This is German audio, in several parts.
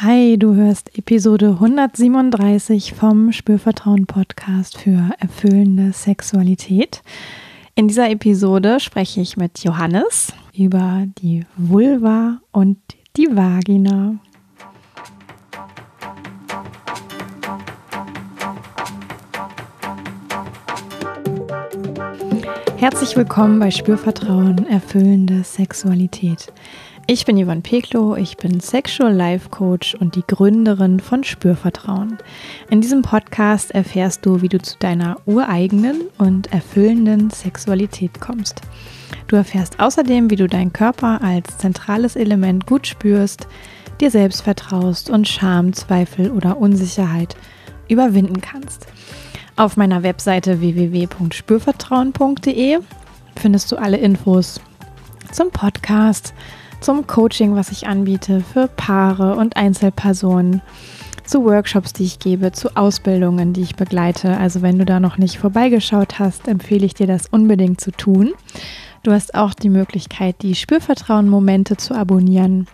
Hi, du hörst Episode 137 vom Spürvertrauen Podcast für erfüllende Sexualität. In dieser Episode spreche ich mit Johannes über die Vulva und die Vagina. Herzlich willkommen bei Spürvertrauen erfüllende Sexualität. Ich bin Yvonne Peklo, ich bin Sexual Life Coach und die Gründerin von Spürvertrauen. In diesem Podcast erfährst du, wie du zu deiner ureigenen und erfüllenden Sexualität kommst. Du erfährst außerdem, wie du deinen Körper als zentrales Element gut spürst, dir selbst vertraust und Scham, Zweifel oder Unsicherheit überwinden kannst. Auf meiner Webseite www.spürvertrauen.de findest du alle Infos zum Podcast zum Coaching, was ich anbiete für Paare und Einzelpersonen, zu Workshops, die ich gebe, zu Ausbildungen, die ich begleite. Also wenn du da noch nicht vorbeigeschaut hast, empfehle ich dir das unbedingt zu tun. Du hast auch die Möglichkeit, die Spürvertrauen-Momente zu abonnieren.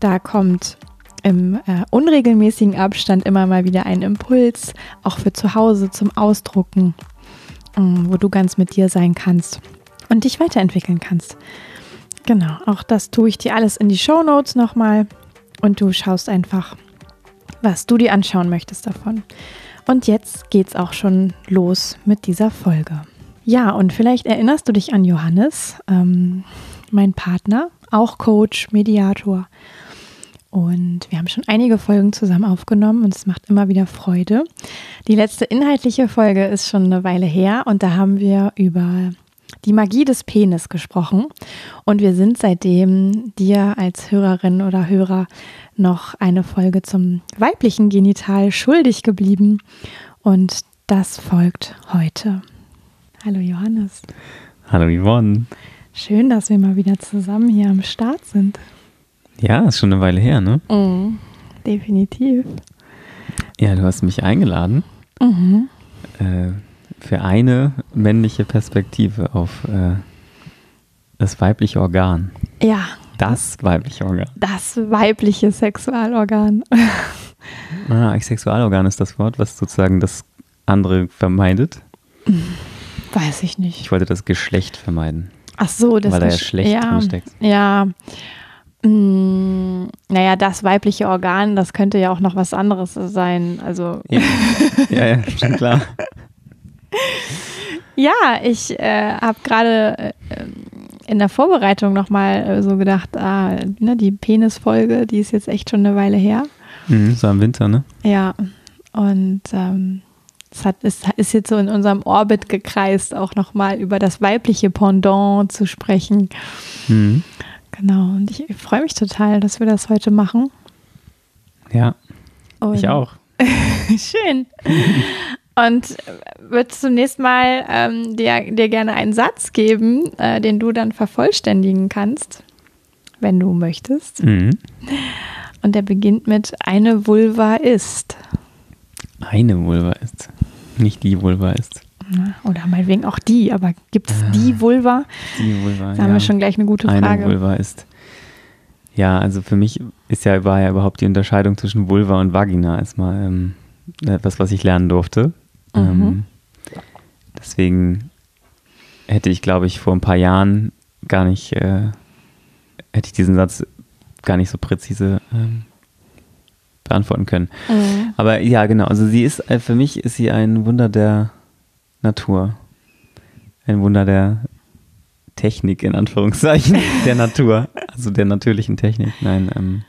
Da kommt im äh, unregelmäßigen Abstand immer mal wieder ein Impuls, auch für zu Hause zum Ausdrucken, äh, wo du ganz mit dir sein kannst und dich weiterentwickeln kannst. Genau, auch das tue ich dir alles in die Show Notes nochmal und du schaust einfach, was du dir anschauen möchtest davon. Und jetzt geht's auch schon los mit dieser Folge. Ja, und vielleicht erinnerst du dich an Johannes, ähm, mein Partner, auch Coach, Mediator. Und wir haben schon einige Folgen zusammen aufgenommen und es macht immer wieder Freude. Die letzte inhaltliche Folge ist schon eine Weile her und da haben wir über die Magie des Penis gesprochen. Und wir sind seitdem dir als Hörerin oder Hörer noch eine Folge zum weiblichen Genital schuldig geblieben. Und das folgt heute. Hallo Johannes. Hallo Yvonne. Schön, dass wir mal wieder zusammen hier am Start sind. Ja, ist schon eine Weile her, ne? Mm, definitiv. Ja, du hast mich eingeladen. Mhm. Äh, für eine männliche Perspektive auf äh, das weibliche Organ. Ja. Das weibliche Organ. Das weibliche Sexualorgan. Ah, Sexualorgan ist das Wort, was sozusagen das andere vermeidet. Weiß ich nicht. Ich wollte das Geschlecht vermeiden. Ach so, das weil da ja schlecht ja, drin steckt. Ja. Mm, naja, das weibliche Organ, das könnte ja auch noch was anderes sein. Also. Ja, ja, ja schon klar. Ja, ich äh, habe gerade äh, in der Vorbereitung nochmal äh, so gedacht, ah, ne, die Penisfolge, die ist jetzt echt schon eine Weile her. Mhm, so im Winter, ne? Ja, und ähm, es hat, ist, ist jetzt so in unserem Orbit gekreist, auch nochmal über das weibliche Pendant zu sprechen. Mhm. Genau, und ich, ich freue mich total, dass wir das heute machen. Ja, Und ich auch. Schön. Und würde zunächst mal ähm, dir, dir gerne einen Satz geben, äh, den du dann vervollständigen kannst, wenn du möchtest. Mhm. Und der beginnt mit Eine Vulva ist. Eine Vulva ist. Nicht die Vulva ist. Oder meinetwegen auch die, aber gibt es die Vulva? Die Vulva. Da haben wir schon gleich eine gute Eine Frage. Vulva ist. Ja, also für mich ist ja, war ja überhaupt die Unterscheidung zwischen Vulva und Vagina erstmal ähm, etwas, was ich lernen durfte. Mhm. Ähm, deswegen hätte ich, glaube ich, vor ein paar Jahren gar nicht, äh, hätte ich diesen Satz gar nicht so präzise ähm, beantworten können. Mhm. Aber ja, genau, also sie ist, äh, für mich ist sie ein Wunder der Natur. Ein Wunder der Technik, in Anführungszeichen, der Natur. Also der natürlichen Technik. Nein, ähm,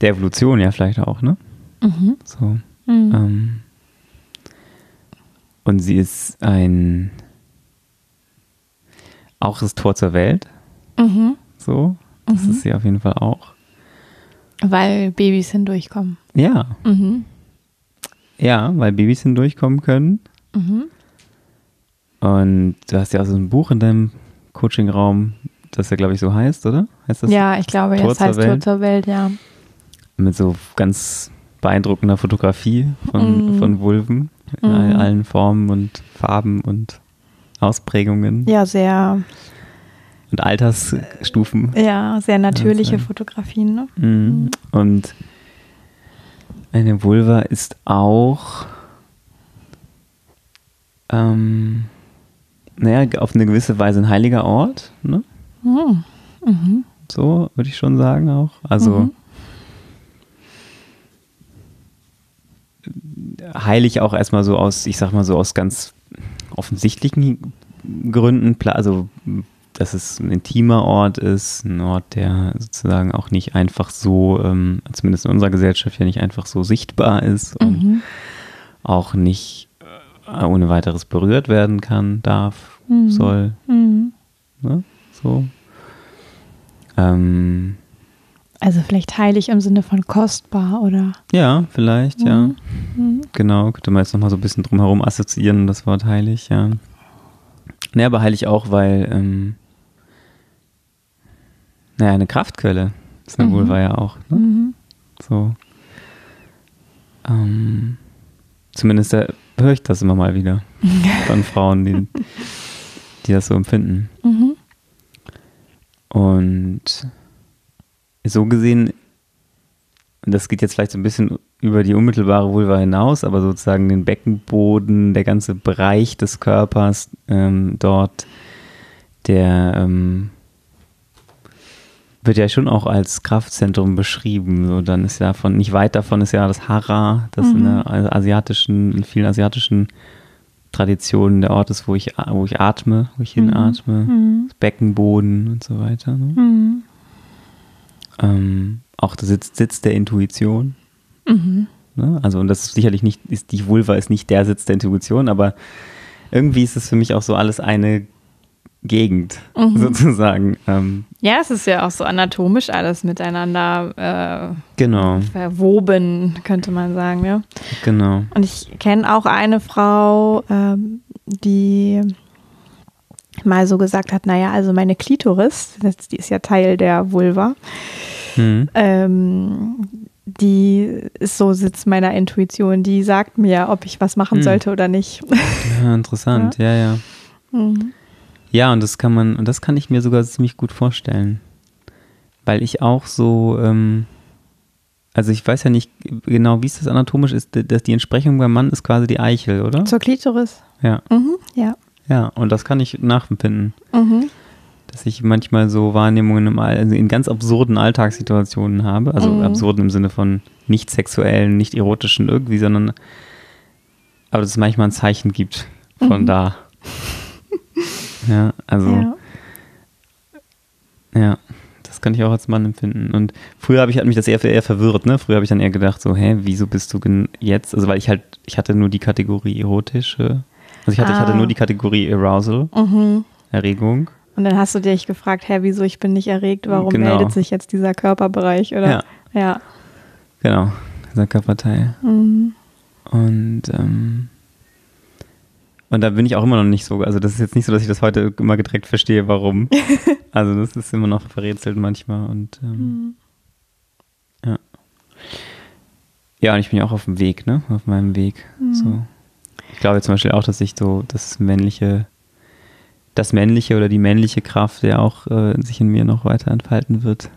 der Evolution ja vielleicht auch, ne? Mhm. So. Mhm. Ähm, und sie ist ein auch das Tor zur Welt. Mhm. So. Das Mhm. ist sie auf jeden Fall auch. Weil Babys hindurchkommen. Ja. Mhm. Ja, weil Babys hindurchkommen können. Mhm. Und du hast ja auch so ein Buch in deinem Coachingraum, das ja, glaube ich, so heißt, oder? Heißt das? Ja, ich glaube, Tor jetzt heißt Tor Welt? zur Welt, ja. Mit so ganz beeindruckender Fotografie von, Mhm. von Vulven in Mhm. all- allen Formen und Farben und Ausprägungen. Ja, sehr und Altersstufen. Ja, sehr natürliche Also- Fotografien, ne? Mhm. Und eine Vulva ist auch, ähm, naja, auf eine gewisse Weise ein heiliger Ort, ne? Mhm. Mhm. So würde ich schon sagen auch. Also heilig auch erstmal so aus, ich sag mal so aus ganz offensichtlichen Gründen, also dass es ein intimer Ort ist, ein Ort, der sozusagen auch nicht einfach so, ähm, zumindest in unserer Gesellschaft ja nicht einfach so sichtbar ist und Mhm. auch nicht äh, ohne weiteres berührt werden kann, darf, Mhm. soll, Mhm. ne? So. Ähm, Also vielleicht heilig im Sinne von kostbar oder. ja, vielleicht, ja. Mhm. Genau, könnte man jetzt nochmal so ein bisschen drumherum assoziieren, das Wort heilig, ja. Naja, aber heilig auch, weil, ähm, naja, eine Kraftquelle ist eine Mhm. Vulva ja auch, ne? Mhm. So. Ähm, zumindest höre ich das immer mal wieder von Frauen, die, die das so empfinden. Mhm. Und so gesehen, das geht jetzt vielleicht so ein bisschen über die unmittelbare Vulva hinaus, aber sozusagen den Beckenboden, der ganze Bereich des Körpers ähm, dort, der ähm, wird ja schon auch als Kraftzentrum beschrieben. So, dann ist ja davon, nicht weit davon ist ja das Hara, das in Mhm. der asiatischen, in vielen asiatischen Traditionen der Ort ist, wo ich, wo ich atme, wo ich hinatme. Mhm. Beckenboden und so weiter. Ne? Mhm. Ähm, auch der Sitz, Sitz der Intuition. Mhm. Ne? Also, und das ist sicherlich nicht, ist, die Vulva ist nicht der Sitz der Intuition, aber irgendwie ist es für mich auch so alles eine Gegend, Mhm. sozusagen. Ähm, Ja, es ist ja auch so anatomisch alles miteinander genau, äh, verwoben, könnte man sagen, ja. genau. Und ich kenne auch eine Frau, ähm, die mal so gesagt hat, naja, also meine Klitoris, die ist ja Teil der Vulva, Hm. ähm, die ist so Sitz meiner Intuition, die sagt mir, ob ich was machen Hm. sollte oder nicht. Ja, interessant, ja, ja. Mhm. Ja, und das kann man, und das kann ich mir sogar ziemlich gut vorstellen. Weil ich auch so, ähm, also ich weiß ja nicht genau, wie es das anatomisch ist, dass die Entsprechung beim Mann ist quasi die Eichel, oder? Zur Klitoris. Ja, Mhm. Ja. Ja, und das kann ich nachempfinden. Mhm. dass ich manchmal so Wahrnehmungen im All, also in ganz absurden Alltagssituationen habe. Also Mhm. absurden im Sinne von nicht sexuellen, nicht erotischen irgendwie, sondern aber dass es manchmal ein Zeichen gibt von Mhm. da. Ja, also ja. Ja. das kann ich auch als Mann empfinden. Und früher habe ich hat mich das eher, eher verwirrt, ne? Früher habe ich dann eher gedacht, so, hä, wieso bist du jetzt? Also weil ich halt, ich hatte nur die Kategorie erotische. Also ich hatte, ich hatte Ah. nur die Kategorie Arousal, Mhm. Erregung. Und dann hast du dich gefragt, hä, wieso ich bin nicht erregt, warum Genau. meldet sich jetzt dieser Körperbereich, oder? Ja. Ja. Genau, dieser Körperteil. Mhm. Und, ähm, und da bin ich auch immer noch nicht so. Also, das ist jetzt nicht so, dass ich das heute immer direkt verstehe, warum. also, das ist immer noch verrätselt manchmal. Und ähm, Mhm. ja. Ja, und ich bin ja auch auf dem Weg, ne? Auf meinem Weg. Mhm. So. Ich glaube zum Beispiel auch, dass ich so das männliche, das männliche oder die männliche Kraft ja auch äh, sich in mir noch weiter entfalten wird.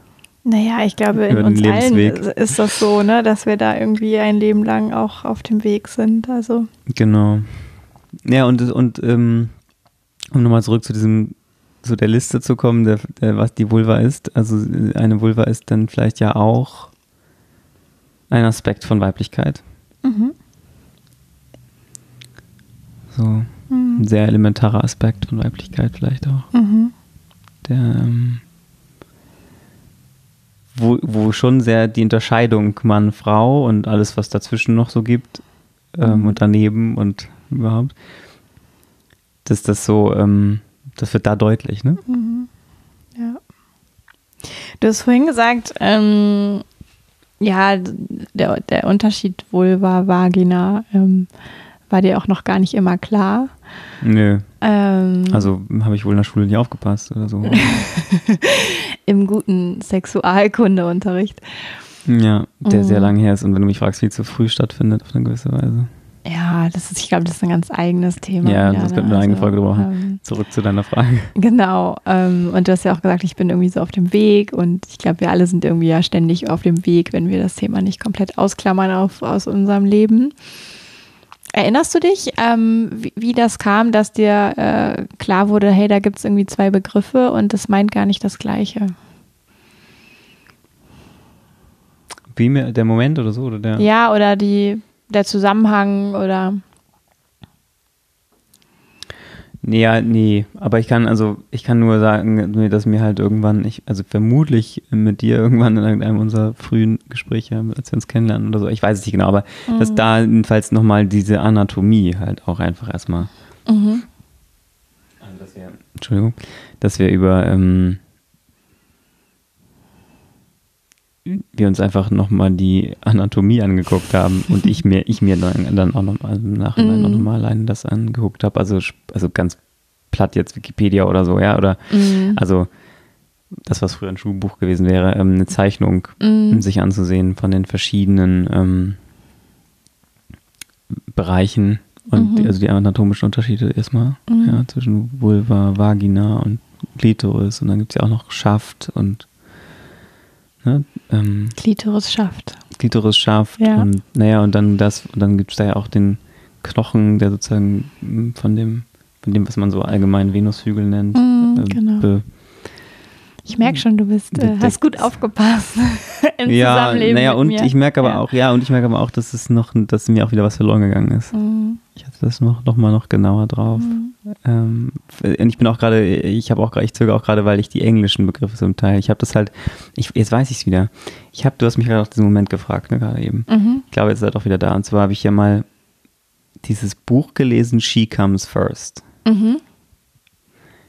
Naja, ich glaube, in uns allen ist das so, ne, dass wir da irgendwie ein Leben lang auch auf dem Weg sind. Also, Genau. Ja, und, und ähm, um nochmal zurück zu diesem, zu der Liste zu kommen, der, der, was die Vulva ist. Also eine Vulva ist dann vielleicht ja auch ein Aspekt von Weiblichkeit. mhm. So ein Mhm. sehr elementarer Aspekt von Weiblichkeit vielleicht auch. Mhm. Der, ähm, wo, wo schon sehr die Unterscheidung Mann-Frau und alles, was dazwischen noch so gibt ähm, Mhm. und daneben und überhaupt, dass das so, ähm, das wird da deutlich, ne? Mhm. Ja. Du hast vorhin gesagt, ähm, ja, der, der Unterschied Vulva, Vagina ähm, war dir auch noch gar nicht immer klar. Nö, Ähm, also habe ich wohl in der Schule nie aufgepasst oder so. Im guten Sexualkundeunterricht. ja, der Mhm. sehr lang her ist und wenn du mich fragst, viel zu früh stattfindet auf eine gewisse Weise. Ja, das ist, ich glaube, das ist ein ganz eigenes Thema. Ja, wieder, das ne? könnten wir eine eigene Also, Folge drüber machen. ähm, Zurück zu deiner Frage. Genau. Ähm, und du hast ja auch gesagt, ich bin irgendwie so auf dem Weg und ich glaube, wir alle sind irgendwie ja ständig auf dem Weg, wenn wir das Thema nicht komplett ausklammern auf, aus unserem Leben. Erinnerst du dich, ähm, wie, wie das kam, dass dir äh, klar wurde, hey, da gibt es irgendwie zwei Begriffe und das meint gar nicht das Gleiche? Wie mir der Moment oder so? Oder der? Ja, oder die, der Zusammenhang oder. Nee, ja, nee, aber ich kann also ich kann nur sagen, dass mir halt irgendwann, ich, also vermutlich mit dir irgendwann in irgendeinem unserer frühen Gespräche, als wir uns kennenlernen oder so, ich weiß es nicht genau, aber dass da jedenfalls nochmal diese Anatomie halt auch einfach erstmal, Mhm. also dass wir, Entschuldigung, dass wir über, ähm, wir uns einfach nochmal die Anatomie angeguckt haben und ich mir, ich mir dann, dann auch nochmal im Nachhinein Mhm. noch mal alleine das angeguckt habe, also, also ganz platt jetzt Wikipedia oder so, ja, oder Mhm. also das, was früher ein Schulbuch gewesen wäre, ähm, eine Zeichnung Mhm. sich anzusehen von den verschiedenen ähm, Bereichen und Mhm. also die anatomischen Unterschiede erstmal Mhm. ja, zwischen Vulva, Vagina und Klitoris und dann gibt es ja auch noch Schaft und ne, ähm, Klitoris schafft. Klitoris Schaft Ja. und naja und dann das und dann gibt es da ja auch den Knochen, der sozusagen mm, von dem von dem, was man so allgemein Venushügel nennt, Mhm, ähm, genau. be- Ich merke schon, du bist, äh, hast gut aufgepasst im ja, Zusammenleben naja, und mir. ich merke aber Ja. auch, ja, und ich merke aber auch, dass es noch, dass mir auch wieder was verloren gegangen ist. Mhm. Ich hatte das noch, noch mal noch genauer drauf. Mhm. Ähm, und ich bin auch gerade, ich habe auch gerade, ich zögere auch gerade, weil ich die englischen Begriffe zum Teil, ich habe das halt, ich, jetzt weiß ich es wieder. Ich habe, du hast mich gerade auf diesen Moment gefragt, ne, gerade eben. Mhm. Ich glaube, jetzt ist er doch wieder da. Und zwar habe ich ja mal dieses Buch gelesen, She Comes First. Mhm.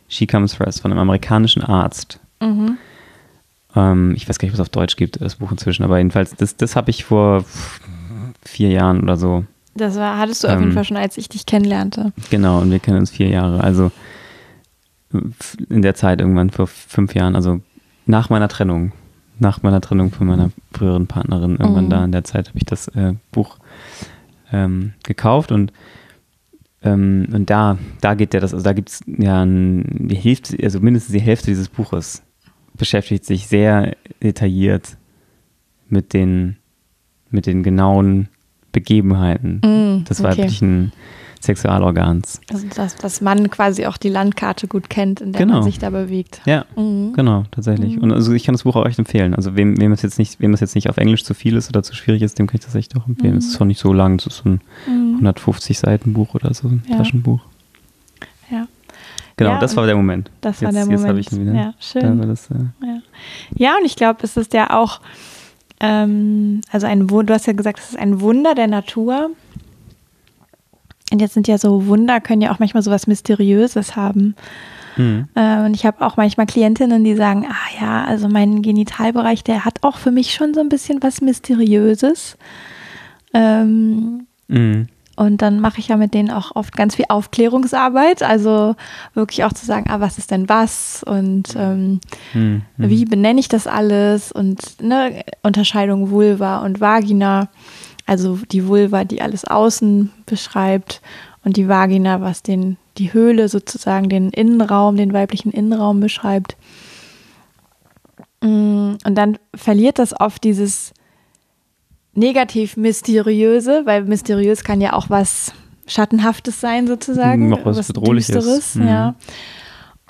She Comes First von einem amerikanischen Arzt. Mhm. Ähm, ich weiß gar nicht, was es auf Deutsch gibt, das Buch inzwischen, aber jedenfalls, das, das habe ich vor vier Jahren oder so. Das war, hattest du auf Ähm, jeden Fall schon, als ich dich kennenlernte. Genau, und wir kennen uns vier Jahre. Also in der Zeit irgendwann vor fünf Jahren, also nach meiner Trennung, nach meiner Trennung von meiner früheren Partnerin, irgendwann Mhm. da in der Zeit habe ich das äh, Buch ähm, gekauft und ähm, und da, da geht ja das, also da gibt es ja ein, die Hälfte, also mindestens die Hälfte dieses Buches beschäftigt sich sehr detailliert mit den, mit den genauen Begebenheiten Mhm, des okay. weiblichen Sexualorgans. Also, dass, dass man quasi auch die Landkarte gut kennt, in der Genau. man sich da bewegt. Ja, Mhm. genau, tatsächlich. Mhm. Und also ich kann das Buch auch echt empfehlen. Also wem, wem es jetzt nicht, wem es jetzt nicht auf Englisch zu viel ist oder zu schwierig ist, dem kann ich das echt auch empfehlen. Mhm. Es ist auch nicht so lang, es ist so ein Mhm. 150 Seiten Buch oder so, ein Ja. Taschenbuch. Genau, Ja, das war der Moment. Das war jetzt, der Jetzt Moment. habe ich ihn wieder. Ja, Da schön. war das, äh, Ja. ja, und ich glaube, es ist ja auch, ähm, also ein Wunder, du hast ja gesagt, es ist ein Wunder der Natur. Und jetzt sind ja so Wunder, können ja auch manchmal so was Mysteriöses haben. mhm. Äh, und ich habe auch manchmal Klientinnen, die sagen, ah ja, also mein Genitalbereich, der hat auch für mich schon so ein bisschen was Mysteriöses. Ähm, Mhm. Und dann mache ich ja mit denen auch oft ganz viel Aufklärungsarbeit, also wirklich auch zu sagen, ah, was ist denn was und ähm, Mhm. Mhm. wie benenne ich das alles und ne, Unterscheidung Vulva und Vagina, also die Vulva, die alles außen beschreibt und die Vagina, was den, die Höhle sozusagen, den Innenraum, den weiblichen Innenraum beschreibt. Mm, Und dann verliert das oft dieses negativ mysteriöse, weil mysteriös kann ja auch was Schattenhaftes sein sozusagen, Noch was Bedrohliches. Düsteres, Mhm. ja.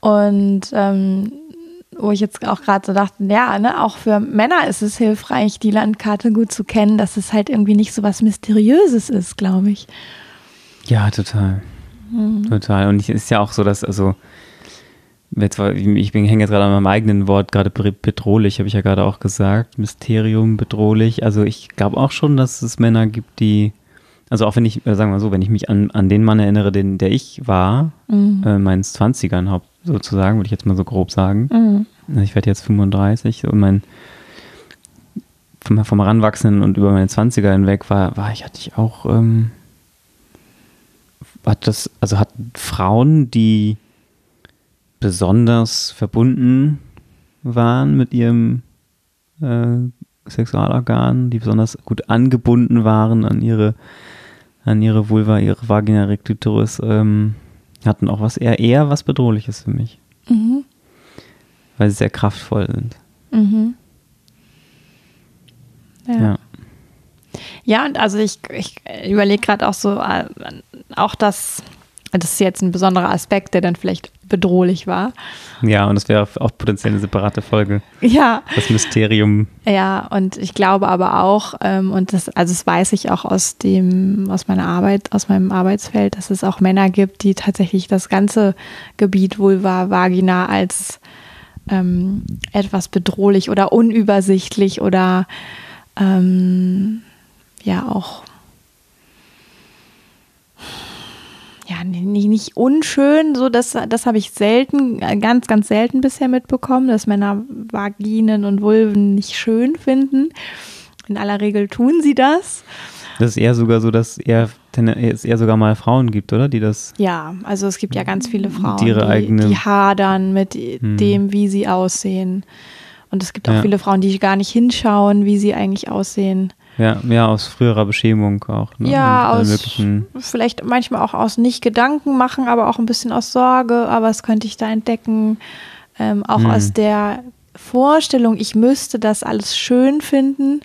Und ähm, wo ich jetzt auch gerade so dachte, ja, ne, auch für Männer ist es hilfreich, die Landkarte gut zu kennen, dass es halt irgendwie nicht so was Mysteriöses ist, glaube ich. Ja, total. Mhm. Total. Und es ist ja auch so, dass, also, jetzt war, ich bin hänge jetzt gerade an meinem eigenen Wort, gerade be- bedrohlich, habe ich ja gerade auch gesagt. Mysterium, bedrohlich. Also ich glaube auch schon, dass es Männer gibt, die, also auch wenn ich, äh, sagen wir mal so, wenn ich mich an, an den Mann erinnere, den, der ich war, Mhm. äh, meinen 20ern haupt, sozusagen, würde ich jetzt mal so grob sagen. Mhm. Ich werde jetzt 35 und mein vom, vom Heranwachsenden und über meine 20er hinweg war, war ich, hatte ich auch, ähm, hat das, also hat Frauen, die besonders verbunden waren mit ihrem äh, Sexualorgan, die besonders gut angebunden waren an ihre an ihre Vulva, ihre Vagina Rectitoris, ähm, hatten auch was eher, eher was Bedrohliches für mich. Mhm. Weil sie sehr kraftvoll sind. Mhm. Ja. Ja. Ja, und also ich, ich überlege gerade auch so, äh, auch das, das ist jetzt ein besonderer Aspekt, der dann vielleicht bedrohlich war. Ja, und das wäre auch potenziell eine separate Folge. Ja, Das Mysterium. ja, und ich glaube aber auch, ähm, und das, also das weiß ich auch aus dem, aus meiner Arbeit, aus meinem Arbeitsfeld, dass es auch Männer gibt, die tatsächlich das ganze Gebiet Vulva, Vagina als ähm, etwas bedrohlich oder unübersichtlich oder ähm, ja auch ja nicht, nicht unschön, so das, das habe ich selten, ganz, ganz selten bisher mitbekommen, dass Männer Vaginen und Vulven nicht schön finden. In aller Regel tun sie das. Das ist eher sogar so, dass eher, es eher sogar mal Frauen gibt, oder? Die das. Ja, also es gibt ja ganz viele Frauen, Die ihre eigene- die hadern mit Hm. dem, wie sie aussehen. Und es gibt auch Ja. viele Frauen, die gar nicht hinschauen, wie sie eigentlich aussehen. Ja, ja, aus früherer Beschämung auch. Ne? Ja, aus möglichen, vielleicht manchmal auch aus nicht Gedanken machen, aber auch ein bisschen aus Sorge, aber was könnte ich da entdecken? Ähm, auch Hm. aus der Vorstellung, ich müsste das alles schön finden.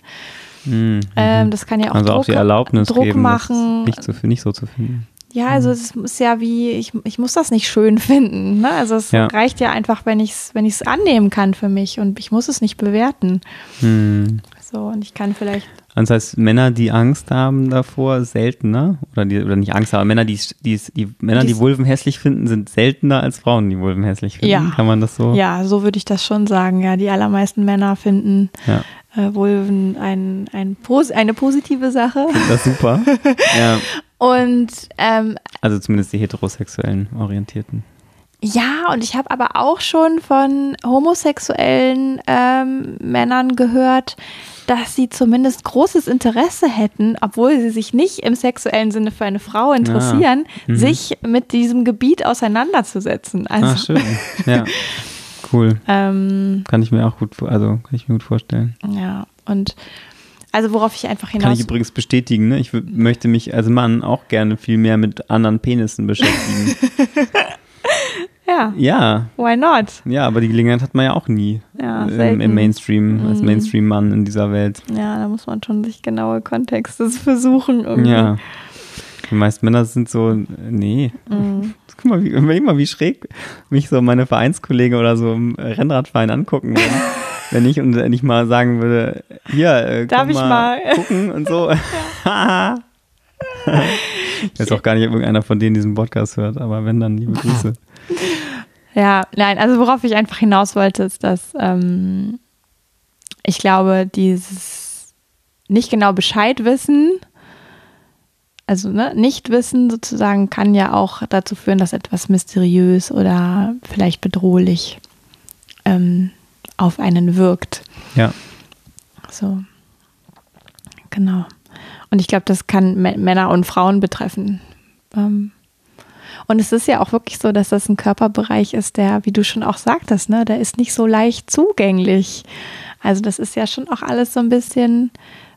Mhm, Ähm, mhm. das kann ja auch also Druck, auch die Erlaubnis Druck geben, machen. nicht, zu, nicht so zu finden. Ja, also es ist ja wie, ich, ich muss das nicht schön finden. Ne? Also es Ja. reicht ja einfach, wenn ich es wenn ich's annehmen kann für mich und ich muss es nicht bewerten. Hm. So, und ich kann vielleicht, Das heißt, Männer, die Angst haben davor, seltener. Oder, die, oder nicht Angst haben, Männer, die, die, die, Männer, die Dies- Vulven hässlich finden, sind seltener als Frauen, die Vulven hässlich finden. Ja. Kann man das so? ja, so würde ich das schon sagen. Ja, die allermeisten Männer finden Ja. äh, Vulven ein, ein, pos- eine positive Sache. Das ist super. ja. Und ähm, Also zumindest die heterosexuellen Orientierten. Ja, und ich habe aber auch schon von homosexuellen ähm, Männern gehört, dass sie zumindest großes Interesse hätten, obwohl sie sich nicht im sexuellen Sinne für eine Frau interessieren, Mhm. sich mit diesem Gebiet auseinanderzusetzen. Ah, Also, schön. Ja. Cool. ähm, Kann ich mir auch gut, also kann ich mir gut vorstellen. ja, und also worauf ich einfach Kann hinaus ich übrigens bestätigen, ne? Ich möchte mich als Mann auch gerne viel mehr mit anderen Penissen beschäftigen. Ja, ja, why not? ja, aber die Gelegenheit hat man ja auch nie Ja, im, im Mainstream, als Mhm. Mainstream-Mann in dieser Welt. Ja, da muss man schon sich genaue Kontexte versuchen. irgendwie. Ja. Die meisten Männer sind so, nee. Mhm. Guck mal, wie, überleg mal, wie schräg mich so meine Vereinskollegen oder so im Rennradverein angucken würden. wenn ich und wenn ich mal sagen würde, hier, äh, Darf ich mal? gucken und so. ich weiß auch gar nicht, ob irgendeiner von denen diesen Podcast hört, aber wenn, dann liebe Grüße. Ja, nein, also worauf ich einfach hinaus wollte, ist, dass ähm, ich glaube, dieses nicht genau Bescheid wissen, also ne, nicht wissen sozusagen, kann ja auch dazu führen, dass etwas mysteriös oder vielleicht bedrohlich ähm, auf einen wirkt. Ja. So. Genau. Und ich glaube, das kann Mä- Männer und Frauen betreffen. Ähm, und es ist ja auch wirklich so, dass das ein Körperbereich ist, der, wie du schon auch sagtest, ne, der ist nicht so leicht zugänglich. Also das ist ja schon auch alles so ein bisschen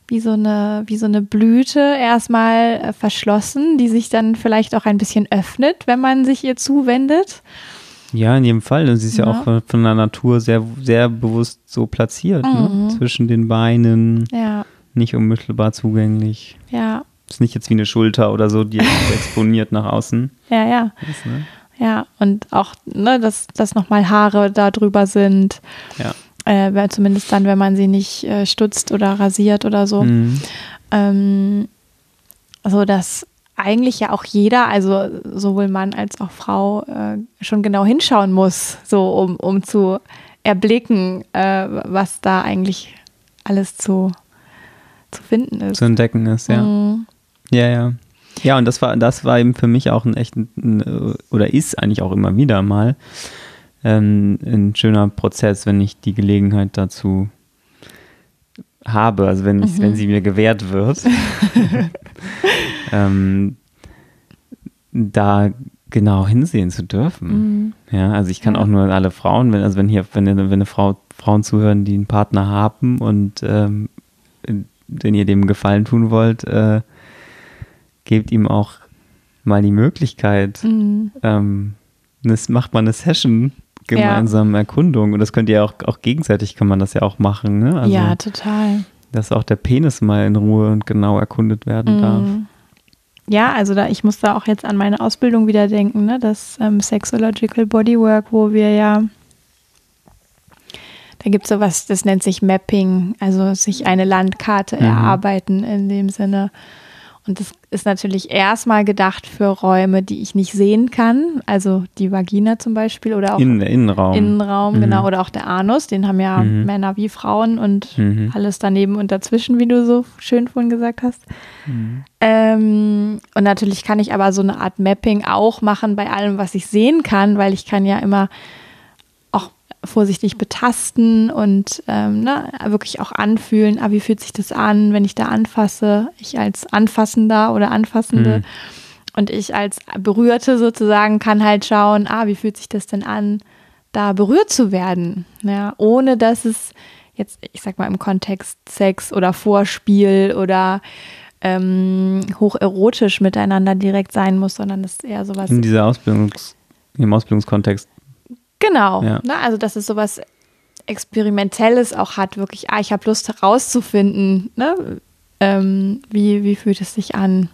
wie so eine, wie so eine Blüte erstmal äh, verschlossen, die sich dann vielleicht auch ein bisschen öffnet, wenn man sich ihr zuwendet. Ja, in jedem Fall. Und sie ist ja, Ja. auch von, von der Natur sehr, sehr bewusst so platziert. Mhm. Ne? Zwischen den Beinen, Ja, nicht unmittelbar zugänglich. ja, Ist nicht jetzt wie eine Schulter oder so, die exponiert nach außen ja, ja. ist. Ne? Ja, und auch, ne, dass, dass nochmal Haare da drüber sind. Ja. Äh, weil zumindest dann, wenn man sie nicht äh, stutzt oder rasiert oder so. Mhm. Ähm, so dass eigentlich ja auch jeder, also sowohl Mann als auch Frau, äh, schon genau hinschauen muss, so um, um zu erblicken, äh, was da eigentlich alles zu, zu finden ist. Zu entdecken ist, ja. Mhm. Ja, ja. Ja, und das war, das war eben für mich auch ein echt, ein, oder ist eigentlich auch immer wieder mal ähm, ein schöner Prozess, wenn ich die Gelegenheit dazu habe, also wenn, Mhm. wenn sie mir gewährt wird, ähm, da genau hinsehen zu dürfen. Mhm. Ja, also ich kann Ja. auch nur alle Frauen, wenn, also wenn hier, wenn, wenn eine Frau, Frauen zuhören, die einen Partner haben und ähm, wenn ihr dem Gefallen tun wollt, äh, gebt ihm auch mal die Möglichkeit, Mhm. ähm, das macht man eine Session gemeinsam Erkundung und das könnt ihr auch, auch gegenseitig kann man das ja auch machen, ne? Also, ja, total. dass auch der Penis mal in Ruhe und genau erkundet werden darf. Mhm. Ja, also da, ich muss da auch jetzt an meine Ausbildung wieder denken, ne? das ähm, Sexological Bodywork, wo wir ja, da gibt es sowas, das nennt sich Mapping, also sich eine Landkarte Mhm. erarbeiten in dem Sinne. Und das ist natürlich erstmal gedacht für Räume, die ich nicht sehen kann, also die Vagina zum Beispiel oder auch In der Innenraum. Innenraum, Mhm. genau, oder auch der Anus, den haben ja Mhm. Männer wie Frauen und Mhm. alles daneben und dazwischen, wie du so schön vorhin gesagt hast. Mhm. Ähm, und natürlich kann ich aber so eine Art Mapping auch machen bei allem, was ich sehen kann, weil ich kann ja immer vorsichtig betasten und ähm, ne, wirklich auch anfühlen, ah, wie fühlt sich das an, wenn ich da anfasse, ich als Anfassender oder Anfassende Mhm. und ich als Berührte sozusagen kann halt schauen, ah, wie fühlt sich das denn an, da berührt zu werden, ja, ohne dass es jetzt, ich sag mal im Kontext Sex oder Vorspiel oder ähm, hocherotisch miteinander direkt sein muss, sondern das ist eher sowas In dieser Ausbildungs, im Ausbildungskontext. Genau. Ja. Ne? Also, dass es sowas Experimentelles auch hat, wirklich, ah, ich habe Lust herauszufinden, ne? ähm, wie, wie fühlt es sich an?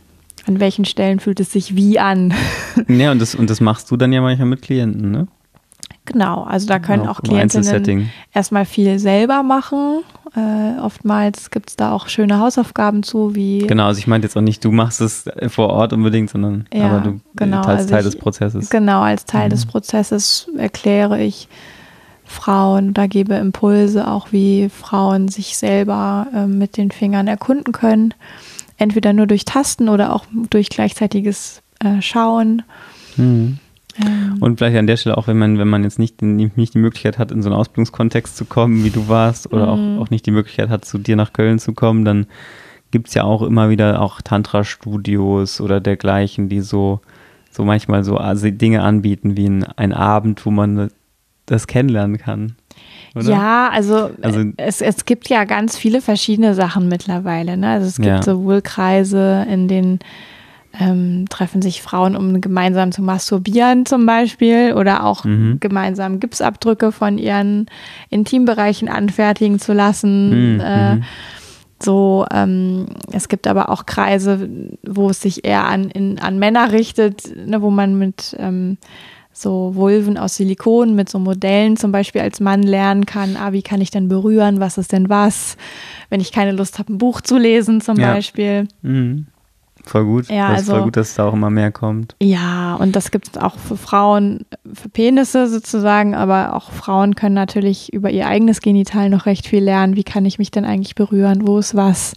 An welchen Stellen fühlt es sich wie an? Ja, und das, und das machst du dann ja manchmal mit Klienten, ne? Genau, also da können auch im Klientinnen erstmal viel selber machen. Äh, oftmals gibt es da auch schöne Hausaufgaben zu, wie Genau, also ich meinte jetzt auch nicht, du machst es vor Ort unbedingt, sondern Ja, aber du genau, also Teil ich- des Prozesses. Genau, als Teil Mhm. des Prozesses erkläre ich Frauen oder gebe Impulse, auch wie Frauen sich selber ähm, mit den Fingern erkunden können. Entweder nur durch Tasten oder auch durch gleichzeitiges äh, Schauen. Mhm. Ähm, Und vielleicht an der Stelle auch, wenn man, wenn man jetzt nicht, nicht die Möglichkeit hat, in so einen Ausbildungskontext zu kommen, wie du warst, oder Mhm. auch, auch nicht die Möglichkeit hat, zu dir nach Köln zu kommen, dann gibt es ja auch immer wieder auch Tantra-Studios oder dergleichen, die so, so manchmal so also Dinge anbieten wie ein, ein Abend, wo man das kennenlernen kann. Oder? Ja, also, Also- es, es gibt ja ganz viele verschiedene Sachen mittlerweile. Ne? Also es gibt Ja. sowohl Kreise, in denen ähm, treffen sich Frauen, um gemeinsam zu masturbieren zum Beispiel oder auch Mhm. gemeinsam Gipsabdrücke von ihren Intimbereichen anfertigen zu lassen. Mhm, Äh, mhm. so, ähm, es gibt aber auch Kreise, wo es sich eher an, in, an Männer richtet, ne, wo man mit ähm, so Vulven aus Silikon, mit so Modellen zum Beispiel als Mann lernen kann, ah, wie kann ich denn berühren, was ist denn was, wenn ich keine Lust habe, ein Buch zu lesen zum Ja. Beispiel. Mhm. Voll gut. Ja, das ist voll also- gut, dass da auch immer mehr kommt. Ja, und das gibt es auch für Frauen, für Penisse sozusagen, aber auch Frauen können natürlich über ihr eigenes Genital noch recht viel lernen. Wie kann ich mich denn eigentlich berühren? Wo ist was?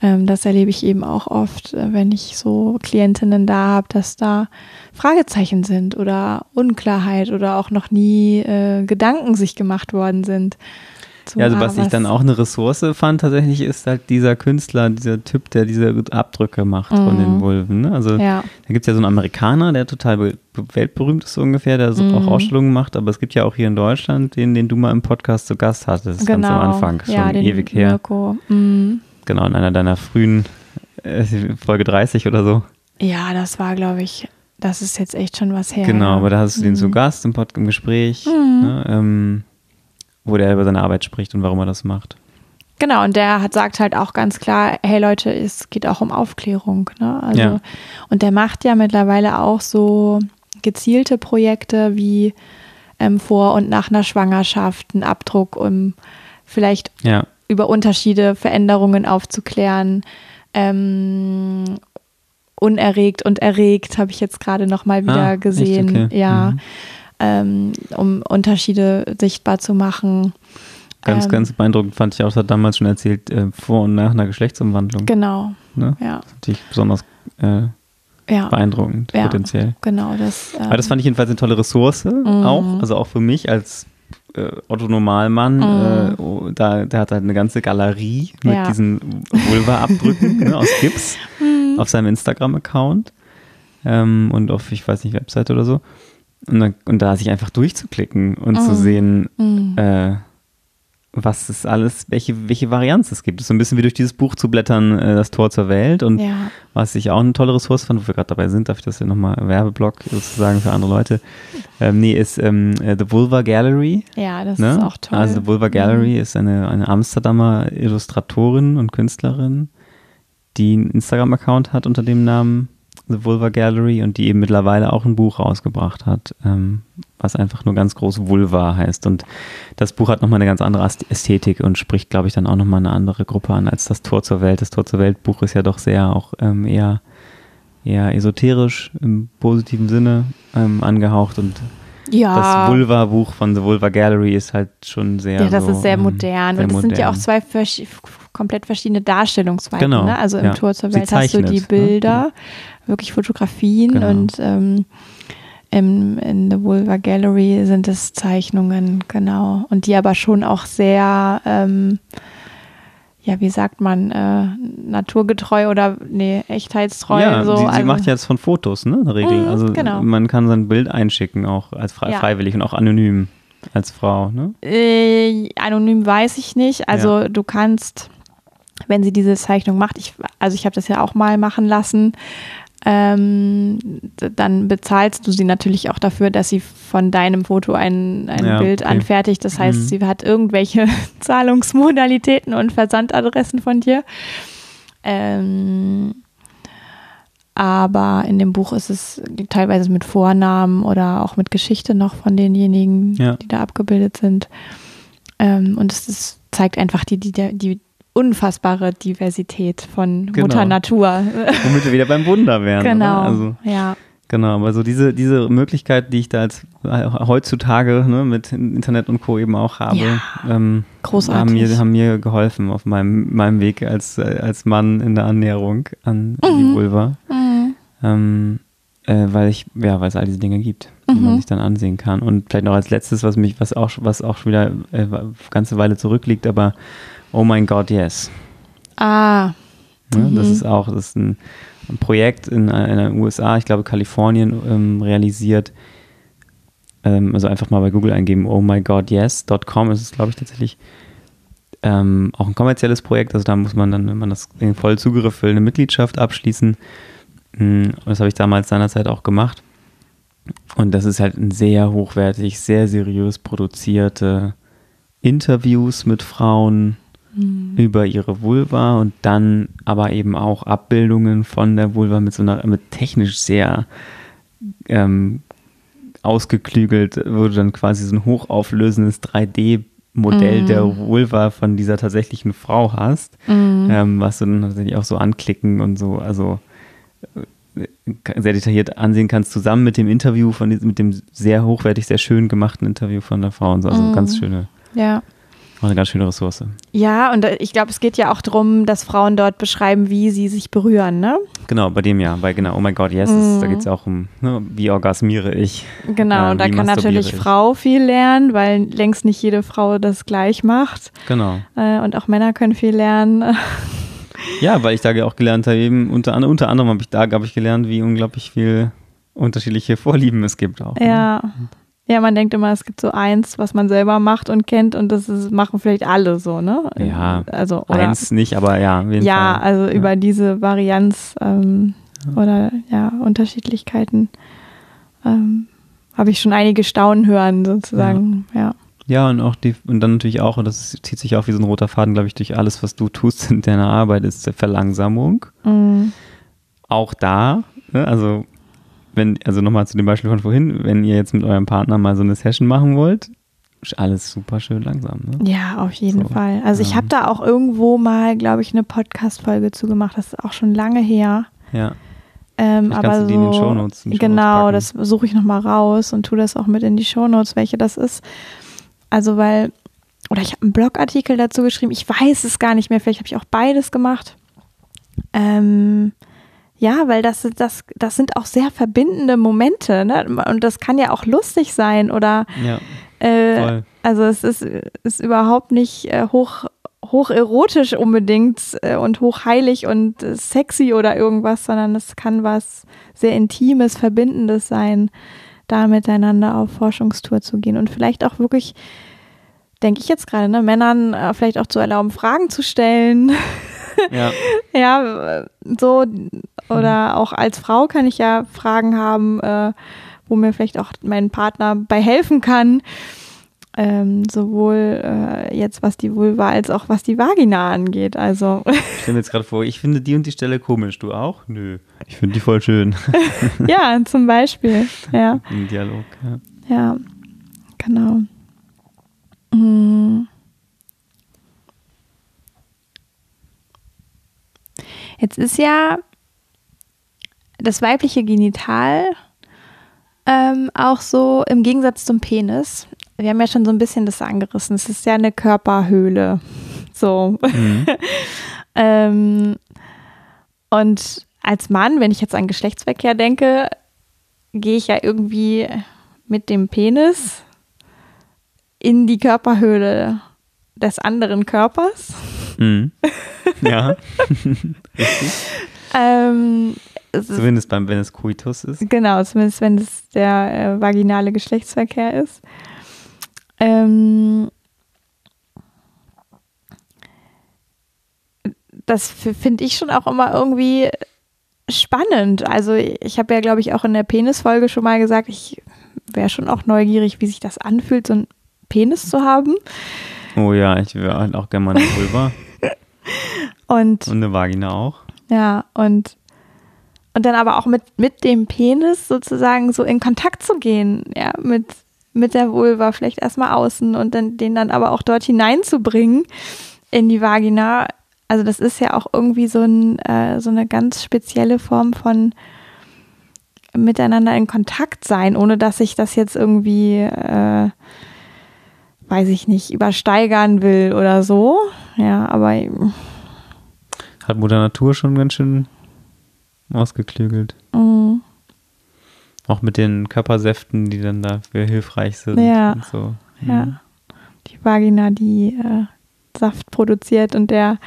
Ähm, das erlebe ich eben auch oft, äh, wenn ich so Klientinnen da habe, dass da Fragezeichen sind oder Unklarheit oder auch noch nie äh, Gedanken sich gemacht worden sind. Zu, Ja, also was ich dann auch eine Ressource fand tatsächlich, ist halt dieser Künstler, dieser Typ, der diese Abdrücke macht von Mhm. den Vulven. Ne? Also Ja, da gibt es ja so einen Amerikaner, der total be weltberühmt ist so ungefähr, der so Mhm. auch Ausstellungen macht, aber es gibt ja auch hier in Deutschland den, den du mal im Podcast zu Gast hattest, genau. ganz am Anfang, schon ja, ewig her. Mhm. Genau, in einer deiner frühen äh, Folge 30 oder so. Ja, das war, glaube ich, das ist jetzt echt schon was her. Genau, aber da hast du den zu Mhm. Gast im, Pod im Gespräch, Mhm. ne, ähm, wo der über seine Arbeit spricht und warum er das macht. Genau, und der hat sagt halt auch ganz klar, hey Leute, es geht auch um Aufklärung. Ne? Also, Ja. Und der macht ja mittlerweile auch so gezielte Projekte wie ähm, vor und nach einer Schwangerschaft, einen Abdruck, um vielleicht Ja, über Unterschiede, Veränderungen aufzuklären. Ähm, unerregt und erregt habe ich jetzt gerade noch mal wieder Ah, gesehen. Okay. Ja, Mhm. Ähm, um Unterschiede sichtbar zu machen. ganz, Ähm, ganz beeindruckend fand ich auch, das hat damals schon erzählt, äh, vor und nach einer Geschlechtsumwandlung. Genau, Ne? ja, Natürlich besonders äh, ja, beeindruckend, Ja. potenziell. genau. Das, Aber das ähm, fand ich jedenfalls eine tolle Ressource auch, also auch für mich als äh, Otto Normalmann, Mhm. äh, oh, da, der hat halt eine ganze Galerie mit Ja. diesen Vulva-Abdrücken ne, aus Gips Mhm. auf seinem Instagram-Account ähm, und auf, ich weiß nicht, Webseite oder so. Und, dann, und da sich einfach durchzuklicken und zu Mhm. sehen, Mhm. äh, was es alles, welche, welche Varianz es gibt. Es ist so ein bisschen wie durch dieses Buch zu blättern, äh, das Tor zur Welt. Und Ja. was ich auch eine tolle Ressource fand, wo wir gerade dabei sind, darf ich das hier nochmal Werbeblock sozusagen für andere Leute. Ähm, nee, ist ähm, äh, The Vulva Gallery. Ja, das Ne? ist auch toll. Mhm. Also The Vulva Gallery ist eine, eine Amsterdamer Illustratorin und Künstlerin, die einen Instagram-Account hat unter dem Namen The Vulva Gallery und die eben mittlerweile auch ein Buch rausgebracht hat, ähm, was einfach nur ganz groß Vulva heißt. Und das Buch hat nochmal eine ganz andere Ästhetik und spricht, glaube ich, dann auch nochmal eine andere Gruppe an als das Tor zur Welt. Das Tor zur Welt Buch ist ja doch sehr auch ähm, eher, eher esoterisch im positiven Sinne ähm, angehaucht und ja. das Vulva-Buch von The Vulva Gallery ist halt schon sehr. Ja, das so, ist sehr ähm, modern. sehr und das sind ja auch modern. zwei komplett verschiedene Darstellungsweisen. Genau, Ne? Also im ja. Tor zur Welt hast du die ne? Bilder, wirklich Fotografien Genau. und ähm, im, in The Vulva Gallery sind es Zeichnungen, genau. Und die aber schon auch sehr, ähm, ja, wie sagt man, äh, naturgetreu oder nee, echtheitstreu. Ja, so. sie, sie also, macht ja jetzt von Fotos, ne, in der Regel. Mhm, also genau. man kann sein Bild einschicken, auch als frei, Ja. freiwillig und auch anonym als Frau, ne? Äh, anonym weiß ich nicht. Also du kannst, wenn sie diese Zeichnung macht, ich, also ich habe das ja auch mal machen lassen, ähm, dann bezahlst du sie natürlich auch dafür, dass sie von deinem Foto ein, ein Ja, Bild okay. anfertigt. Das heißt, Mhm. sie hat irgendwelche Zahlungsmodalitäten und Versandadressen von dir. Ähm, aber in dem Buch ist es teilweise mit Vornamen oder auch mit Geschichte noch von denjenigen, Ja. die da abgebildet sind. Ähm, und es ist, zeigt einfach die, die, die unfassbare Diversität von Genau. Mutter Natur. Womit wir wieder beim Wunder wären. genau. Oder? Also, ja. genau, aber so diese, diese Möglichkeit, die ich da als heutzutage ne, mit Internet und Co. eben auch habe, Ja. ähm, haben mir, haben mir geholfen auf meinem, meinem Weg als, als Mann in der Annäherung an die Mhm. Vulva. Mhm. ähm, äh, weil ich, ja, weil es all diese Dinge gibt, die man Mhm. sich dann ansehen kann. Und vielleicht noch als letztes, was mich, was auch, was auch schon wieder äh, eine ganze Weile zurückliegt, aber Oh mein Gott, yes. Ah. Ne? Das Mhm. ist auch, das ist ein, ein Projekt in, äh, in den USA, ich glaube Kalifornien, ähm, realisiert. Ähm, also einfach mal bei Google eingeben, oh my god, yes.com ist es, glaube ich, tatsächlich. Ähm, auch ein kommerzielles Projekt, also da muss man dann, wenn man das den vollen Zugriff will, eine Mitgliedschaft abschließen. Und das habe ich damals seinerzeit auch gemacht. Und das ist halt ein sehr hochwertig, sehr seriös produzierte Interviews mit Frauen Mhm. über ihre Vulva und dann aber eben auch Abbildungen von der Vulva mit so einer, mit technisch sehr ähm, ausgeklügelt, wo du dann quasi so ein hochauflösendes 3D-Modell Mhm. der Vulva von dieser tatsächlichen Frau hast, Mhm. ähm, was du dann tatsächlich auch so anklicken und so, also äh, sehr detailliert ansehen kannst, zusammen mit dem Interview von diesem, mit dem sehr hochwertig, sehr schön gemachten Interview von der Frau und so. Also Mhm. ganz schöne, Ja. Auch eine ganz schöne Ressource. Ja, und äh, ich glaube, es geht ja auch darum, dass Frauen dort beschreiben, wie sie sich berühren, ne? Genau, bei dem ja, bei genau, oh my God, yes, Mhm. da geht es ja auch um, ne, wie orgasmiere ich. Genau, und da kann natürlich ich? Frau viel lernen, weil längst nicht jede Frau das gleich macht. Genau. Äh, und auch Männer können viel lernen. Ja, weil ich da auch gelernt habe, eben unter, unter anderem habe ich da, habe ich gelernt, wie unglaublich viel unterschiedliche Vorlieben es gibt auch. ne? Ja. Ja, man denkt immer, es gibt so eins, was man selber macht und kennt und das ist, machen vielleicht alle so, ne? Ja, Also, oder, Eins nicht, aber ja, ja, Fall. also Ja. über diese Varianz ähm, oder ja, Unterschiedlichkeiten ähm, habe ich schon einige Staunen hören, sozusagen. Ja. Ja, und auch die, und dann natürlich auch, und das zieht sich auch wie so ein roter Faden, glaube ich, durch alles, was du tust in deiner Arbeit, ist Verlangsamung. Mm, Auch da, ne, also wenn, also nochmal zu dem Beispiel von vorhin, wenn ihr jetzt mit eurem Partner mal so eine Session machen wollt, ist alles super schön langsam. Ne? Ja, auf jeden So, Fall. Also ich ja. habe da auch irgendwo mal, glaube ich, eine Podcast-Folge zu gemacht. Das ist auch schon lange her. Ja. Ähm, aber du die in den so, Shownotes- in Shownotes Genau, packen. das suche ich nochmal raus und tue das auch mit in die Shownotes, welche das ist. Also weil, oder ich habe einen Blogartikel dazu geschrieben, ich weiß es gar nicht mehr, vielleicht habe ich auch beides gemacht. Ähm, ja, weil das, das, das sind auch sehr verbindende Momente, ne? Und das kann ja auch lustig sein oder Ja, äh, also es ist, ist überhaupt nicht äh, hoch, hoch erotisch unbedingt äh, und hochheilig und sexy oder irgendwas, sondern es kann was sehr Intimes, Verbindendes sein, da miteinander auf Forschungstour zu gehen und vielleicht auch wirklich denke ich jetzt gerade, ne, Männern äh, vielleicht auch zu erlauben, Fragen zu stellen. Ja. ja, so. Oder auch als Frau kann ich ja Fragen haben, äh, wo mir vielleicht auch mein Partner bei helfen kann. Ähm, sowohl äh, jetzt was die Vulva als auch was die Vagina angeht. Also Ich stelle mir jetzt gerade vor, ich finde die und die Stelle komisch. Du auch? Nö. Ich finde die voll schön. ja, zum Beispiel. Ja, Im Dialog. Ja. ja, genau. Hm. Jetzt ist ja das weibliche Genital ähm, auch so im Gegensatz zum Penis. Wir haben ja schon so ein bisschen das angerissen. Es ist ja eine Körperhöhle. So. Mhm. ähm, und als Mann, wenn ich jetzt an Geschlechtsverkehr denke, gehe ich ja irgendwie mit dem Penis in die Körperhöhle des anderen Körpers. Mhm. Ja. Ähm, Zumindest beim, wenn es Coitus ist. Genau, zumindest wenn es der äh, vaginale Geschlechtsverkehr ist. Ähm, das finde ich schon auch immer irgendwie spannend. Also ich habe ja, glaube ich, auch in der Penisfolge schon mal gesagt, ich wäre schon auch neugierig, wie sich das anfühlt, so einen Penis zu haben. Oh ja, ich wäre halt auch gerne mal eine Vulva. Und und eine Vagina auch. Ja, und, und dann aber auch mit, mit dem Penis sozusagen so in Kontakt zu gehen, ja, mit, mit der Vulva, vielleicht erstmal außen und dann den dann aber auch dort hineinzubringen in die Vagina. Also das ist ja auch irgendwie so, ein, äh, so eine ganz spezielle Form von miteinander in Kontakt sein, ohne dass ich das jetzt irgendwie, äh, weiß ich nicht, übersteigern will oder so. Ja, aber Hat Mutter Natur schon ganz schön ausgeklügelt. mm, Auch mit den Körpersäften, die dann dafür hilfreich sind. Ja. So. Ja. Die Vagina, die äh, Saft produziert und der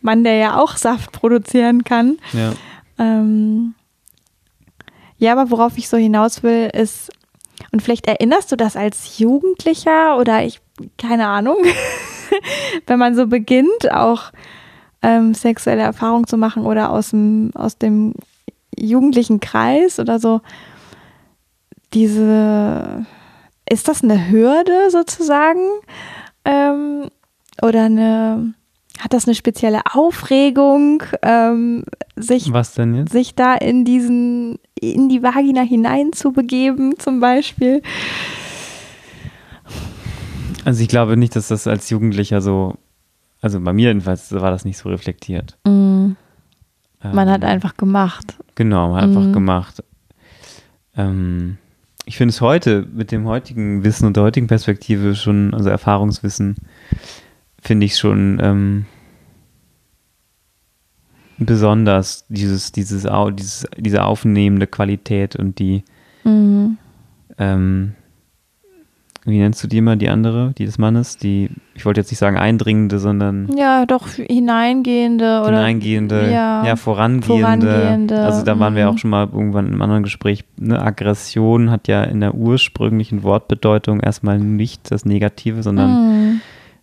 Mann, der ja auch Saft produzieren kann. Ja. Ähm, ja, aber worauf ich so hinaus will, ist, und vielleicht erinnerst du das als Jugendlicher oder ich, keine Ahnung, wenn man so beginnt, auch ähm, sexuelle Erfahrungen zu machen oder aus dem, aus dem jugendlichen Kreis oder so, diese, ist das eine Hürde sozusagen? Ähm, oder eine, hat das eine spezielle Aufregung, ähm, sich Was denn jetzt? sich da in diesen, in die Vagina hinein zu begeben, zum Beispiel. Also ich glaube nicht, dass das als Jugendlicher so, also bei mir jedenfalls war das nicht so reflektiert. Man hat Ähm, einfach gemacht. Genau, man hat einfach Mhm. gemacht. Ähm, ich finde es heute mit dem heutigen Wissen und der heutigen Perspektive schon, also Erfahrungswissen, finde ich schon ähm, besonders dieses, dieses, dieses, diese aufnehmende Qualität und die, Mhm. ähm, wie nennst du die immer, die andere, die des Mannes? Die, ich wollte jetzt nicht sagen eindringende, sondern Ja, doch hineingehende oder hineingehende, ja, ja, vorangehende. vorangehende, Also da waren wir mhm. auch schon mal irgendwann im anderen Gespräch. Ne? Aggression hat ja in der ursprünglichen Wortbedeutung erstmal nicht das Negative, sondern Mhm.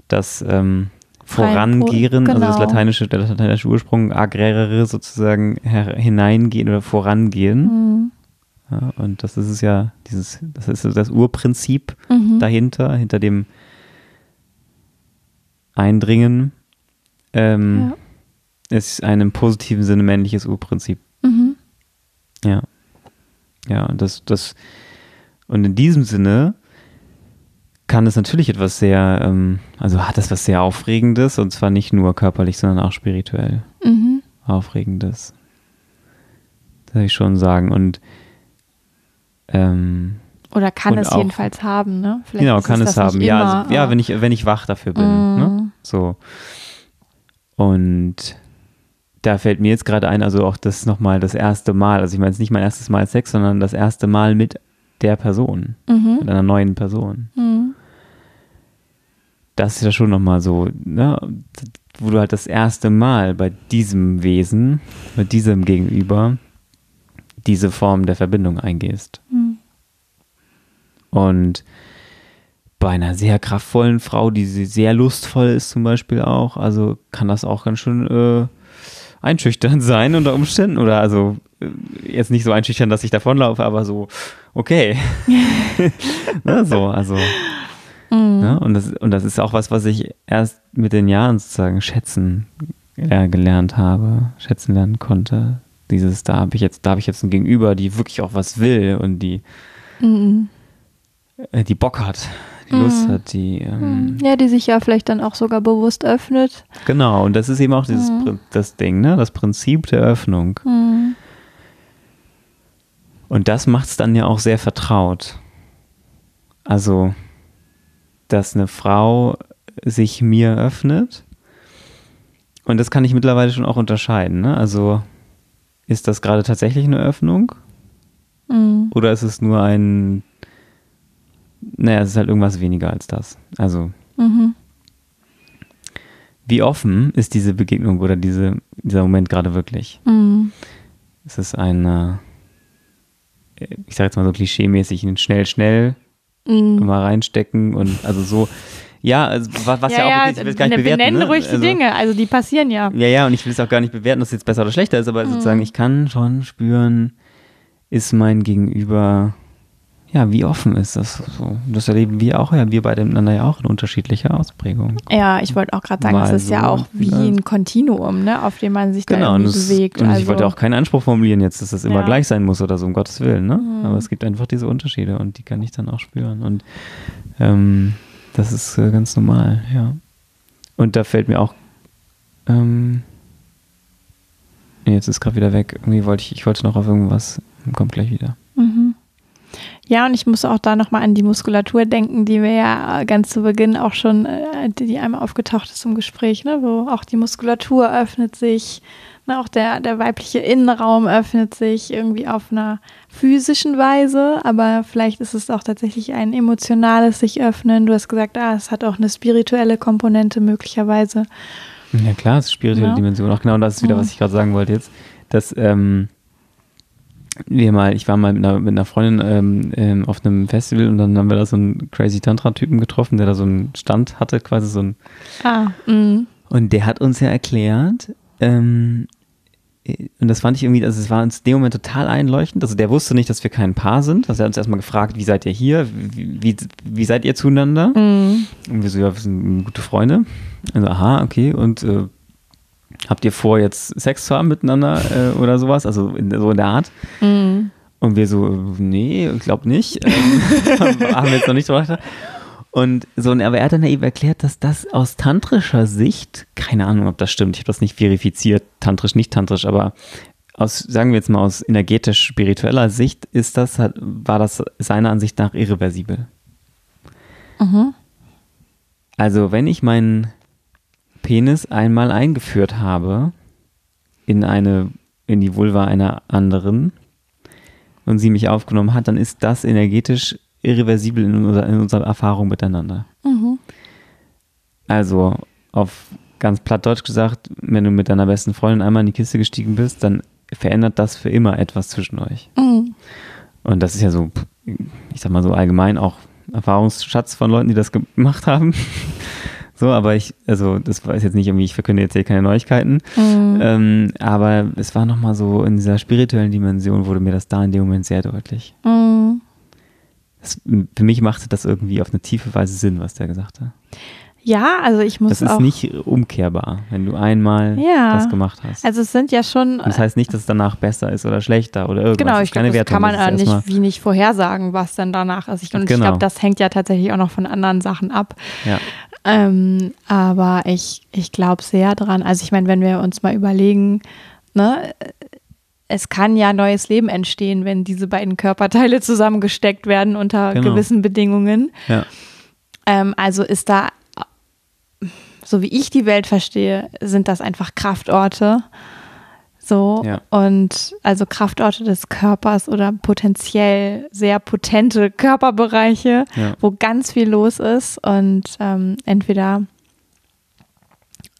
das ähm, Vorangehen, also das genau. lateinische, der lateinische Ursprung, agrerere sozusagen hineingehen oder vorangehen. Mhm. Ja, und das ist es ja, dieses, das ist das Urprinzip Mhm. dahinter, hinter dem Eindringen. Ähm, Ist ein im positiven Sinne männliches Urprinzip. Mhm. Ja. Ja, und das, das, und in diesem Sinne kann es natürlich etwas sehr, ähm, also hat das was sehr Aufregendes und zwar nicht nur körperlich, sondern auch spirituell Mhm. Aufregendes. Das würde ich schon sagen. Und ähm, Oder kann es auch- jedenfalls haben, ne? Vielleicht genau, ist kann es nicht haben. Ja, immer, also, ja, wenn ich, wenn ich wach dafür bin. Mhm. Ne? So. Und da fällt mir jetzt gerade ein, also auch das nochmal das erste Mal, also ich meine es ist nicht mein erstes Mal Sex, sondern das erste Mal mit der Person, Mhm. mit einer neuen Person. Mhm. Das ist ja schon nochmal so, ne, wo du halt das erste Mal bei diesem Wesen, mit diesem Gegenüber, diese Form der Verbindung eingehst. Mhm. Und bei einer sehr kraftvollen Frau, die sehr lustvoll ist zum Beispiel auch, also kann das auch ganz schön äh, einschüchternd sein unter Umständen oder also äh, jetzt nicht so einschüchtern, dass ich davonlaufe, aber so, okay. ne, so, also. Mhm. Ne, und, das, und das ist auch was, was ich erst mit den Jahren sozusagen schätzen äh, gelernt habe, schätzen lernen konnte. Dieses, da habe ich jetzt, da habe ich jetzt ein Gegenüber, die wirklich auch was will und die, mhm. äh, die Bock hat, die mhm. Lust hat, die. Ähm, mhm. ja, die sich ja vielleicht dann auch sogar bewusst öffnet. Genau, und das ist eben auch dieses mhm. das Ding, ne? Das Prinzip der Öffnung. Mhm. Und das macht es dann ja auch sehr vertraut. Also, dass eine Frau sich mir öffnet. Und das kann ich mittlerweile schon auch unterscheiden. Ne? Also, ist das gerade tatsächlich eine Öffnung? Mhm. Oder ist es nur ein naja, es ist halt irgendwas weniger als das. Also, mhm. wie offen ist diese Begegnung oder diese, dieser Moment gerade wirklich? Mhm. Es ist ein, äh, ich sage jetzt mal so klischeemäßig, ein schnell, schnell mhm. mal reinstecken und also so. Ja, also, was ja, ja auch, okay, ich will es gar nicht bewerten. Benennen ne? ruhig also, die Dinge, also die passieren ja. Ja, ja, und ich will es auch gar nicht bewerten, dass es jetzt besser oder schlechter ist, aber mhm. sozusagen, ich kann schon spüren, ist mein Gegenüber ja, wie offen ist das so? Das erleben wir auch, ja, wir beide miteinander ja auch in unterschiedlicher Ausprägung. Ja, ich wollte auch gerade sagen, es ist so ja auch wie ein Kontinuum, ne, auf dem man sich genau, da irgendwie das, bewegt. Und also, ich wollte auch keinen Anspruch formulieren jetzt, dass das immer ja. gleich sein muss oder so, um Gottes Willen, ne? Mhm. Aber es gibt einfach diese Unterschiede und die kann ich dann auch spüren. Und ähm, das ist äh, ganz normal, ja. Und da fällt mir auch, ähm, jetzt ist gerade wieder weg. Irgendwie wollte ich, ich wollte noch auf irgendwas, kommt gleich wieder. Mhm. Ja, und ich muss auch da nochmal an die Muskulatur denken, die wir ja ganz zu Beginn auch schon, äh, die einmal aufgetaucht ist im Gespräch, ne, wo auch die Muskulatur öffnet sich, auch der, der weibliche Innenraum öffnet sich irgendwie auf einer physischen Weise, aber vielleicht ist es auch tatsächlich ein emotionales sich öffnen. Du hast gesagt, ah, es hat auch eine spirituelle Komponente möglicherweise. Ja klar, es ist spirituelle ja. Dimension. Auch genau das ist wieder, was ich gerade sagen wollte jetzt, dass ähm, wir mal, ich war mal mit einer, mit einer Freundin ähm, ähm, auf einem Festival und dann haben wir da so einen crazy Tantra-Typen getroffen, der da so einen Stand hatte, quasi so ein. Ah, mh. Und der hat uns ja erklärt, ähm, und das fand ich irgendwie, also es war uns in dem Moment total einleuchtend. Also der wusste nicht, dass wir kein Paar sind. Also er hat uns erstmal gefragt, wie seid ihr hier? Wie, wie, wie seid ihr zueinander? Mhm. Und wir so, ja, wir sind gute Freunde. Also, aha, okay. Und äh, habt ihr vor, jetzt Sex zu haben miteinander äh, oder sowas? Also in, so in der Art. Mhm. Und wir so, nee, ich glaube nicht. Ähm, haben wir jetzt noch nicht so gedacht. Und so, aber er hat dann eben erklärt, dass das aus tantrischer Sicht, keine Ahnung, ob das stimmt, ich habe das nicht verifiziert, tantrisch, nicht tantrisch, aber aus, sagen wir jetzt mal aus energetisch-spiritueller Sicht, ist das, war das seiner Ansicht nach irreversibel. Mhm. Also, wenn ich meinen Penis einmal eingeführt habe in eine, in die Vulva einer anderen und sie mich aufgenommen hat, dann ist das energetisch irreversibel in, unser, in unserer Erfahrung miteinander. Mhm. Also auf ganz platt Deutsch gesagt, wenn du mit deiner besten Freundin einmal in die Kiste gestiegen bist, dann verändert das für immer etwas zwischen euch. Mhm. Und das ist ja so, ich sag mal so allgemein auch Erfahrungsschatz von Leuten, die das gemacht haben. So, aber ich, also das weiß jetzt nicht irgendwie, ich verkünde jetzt hier keine Neuigkeiten. Mhm. Ähm, aber es war nochmal so in dieser spirituellen Dimension, wurde mir das da in dem Moment sehr deutlich. Mhm. Das, für mich machte das irgendwie auf eine tiefe Weise Sinn, was der gesagt hat. Ja, also ich muss. Das ist auch, nicht umkehrbar, wenn du einmal ja, das gemacht hast. Also es sind ja schon. das heißt nicht, dass es danach besser ist oder schlechter oder irgendwas. Genau, ich glaube, das kann man ja nicht, wie nicht vorhersagen, was dann danach ist. Ich, und genau. ich glaube, das hängt ja tatsächlich auch noch von anderen Sachen ab. Ja. Ähm, aber ich, ich glaube sehr dran. Also ich meine, wenn wir uns mal überlegen, ne, es kann ja neues Leben entstehen, wenn diese beiden Körperteile zusammengesteckt werden unter genau. gewissen Bedingungen. Ja. Ähm, also ist da, so wie ich die Welt verstehe, sind das einfach Kraftorte so, ja. und also Kraftorte des Körpers oder potenziell sehr potente Körperbereiche, ja. wo ganz viel los ist. Und ähm, entweder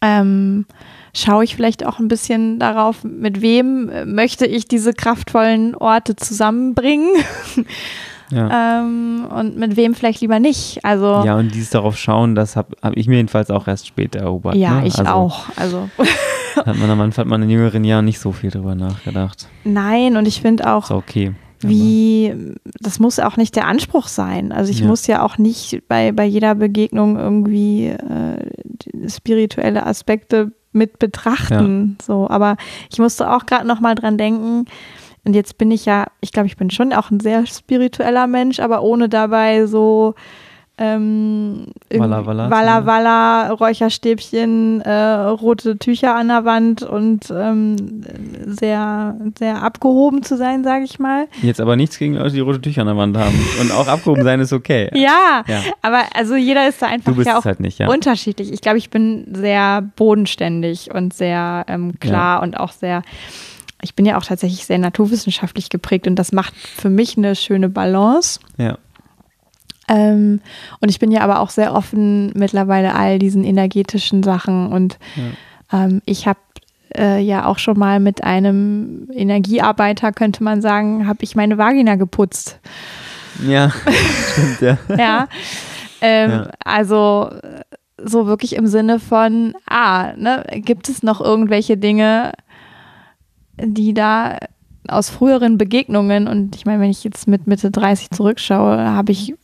ähm, schaue ich vielleicht auch ein bisschen darauf, mit wem möchte ich diese kraftvollen Orte zusammenbringen. ja. ähm, und mit wem vielleicht lieber nicht. Also ja, und dieses darauf schauen, das habe hab ich mir jedenfalls auch erst später erobert. Ja, ne? ich also, auch. Also hat man am Anfang hat man in jüngeren Jahren nicht so viel drüber nachgedacht. Nein, und ich finde auch, ist okay. wie, das muss auch nicht der Anspruch sein. Also ich ja. muss ja auch nicht bei, bei jeder Begegnung irgendwie äh, spirituelle Aspekte mit betrachten. Ja. So, aber ich musste auch gerade noch mal dran denken. Und jetzt bin ich ja, ich glaube, ich bin schon auch ein sehr spiritueller Mensch, aber ohne dabei so ähm, Walla Walla, Walla, Walla Räucherstäbchen, äh, rote Tücher an der Wand und ähm, sehr, sehr abgehoben zu sein, sage ich mal. Jetzt aber nichts gegen Leute, die rote Tücher an der Wand haben. Und auch abgehoben sein ist okay. ja, ja, aber also jeder ist da einfach ja auch halt nicht, ja. unterschiedlich. Ich glaube, ich bin sehr bodenständig und sehr ähm, klar und auch sehr ich bin ja auch tatsächlich sehr naturwissenschaftlich geprägt und das macht für mich eine schöne Balance. Ja. Ähm, und ich bin ja aber auch sehr offen mittlerweile all diesen energetischen Sachen. Und ja. ähm, ich habe äh, ja auch schon mal mit einem Energiearbeiter, könnte man sagen, habe ich meine Vagina geputzt. Ja, stimmt, ja. ja. Ähm, ja. Also so wirklich im Sinne von, ah, ne, gibt es noch irgendwelche Dinge, die da aus früheren Begegnungen und ich meine, wenn ich jetzt mit Mitte 30 zurückschaue, habe ich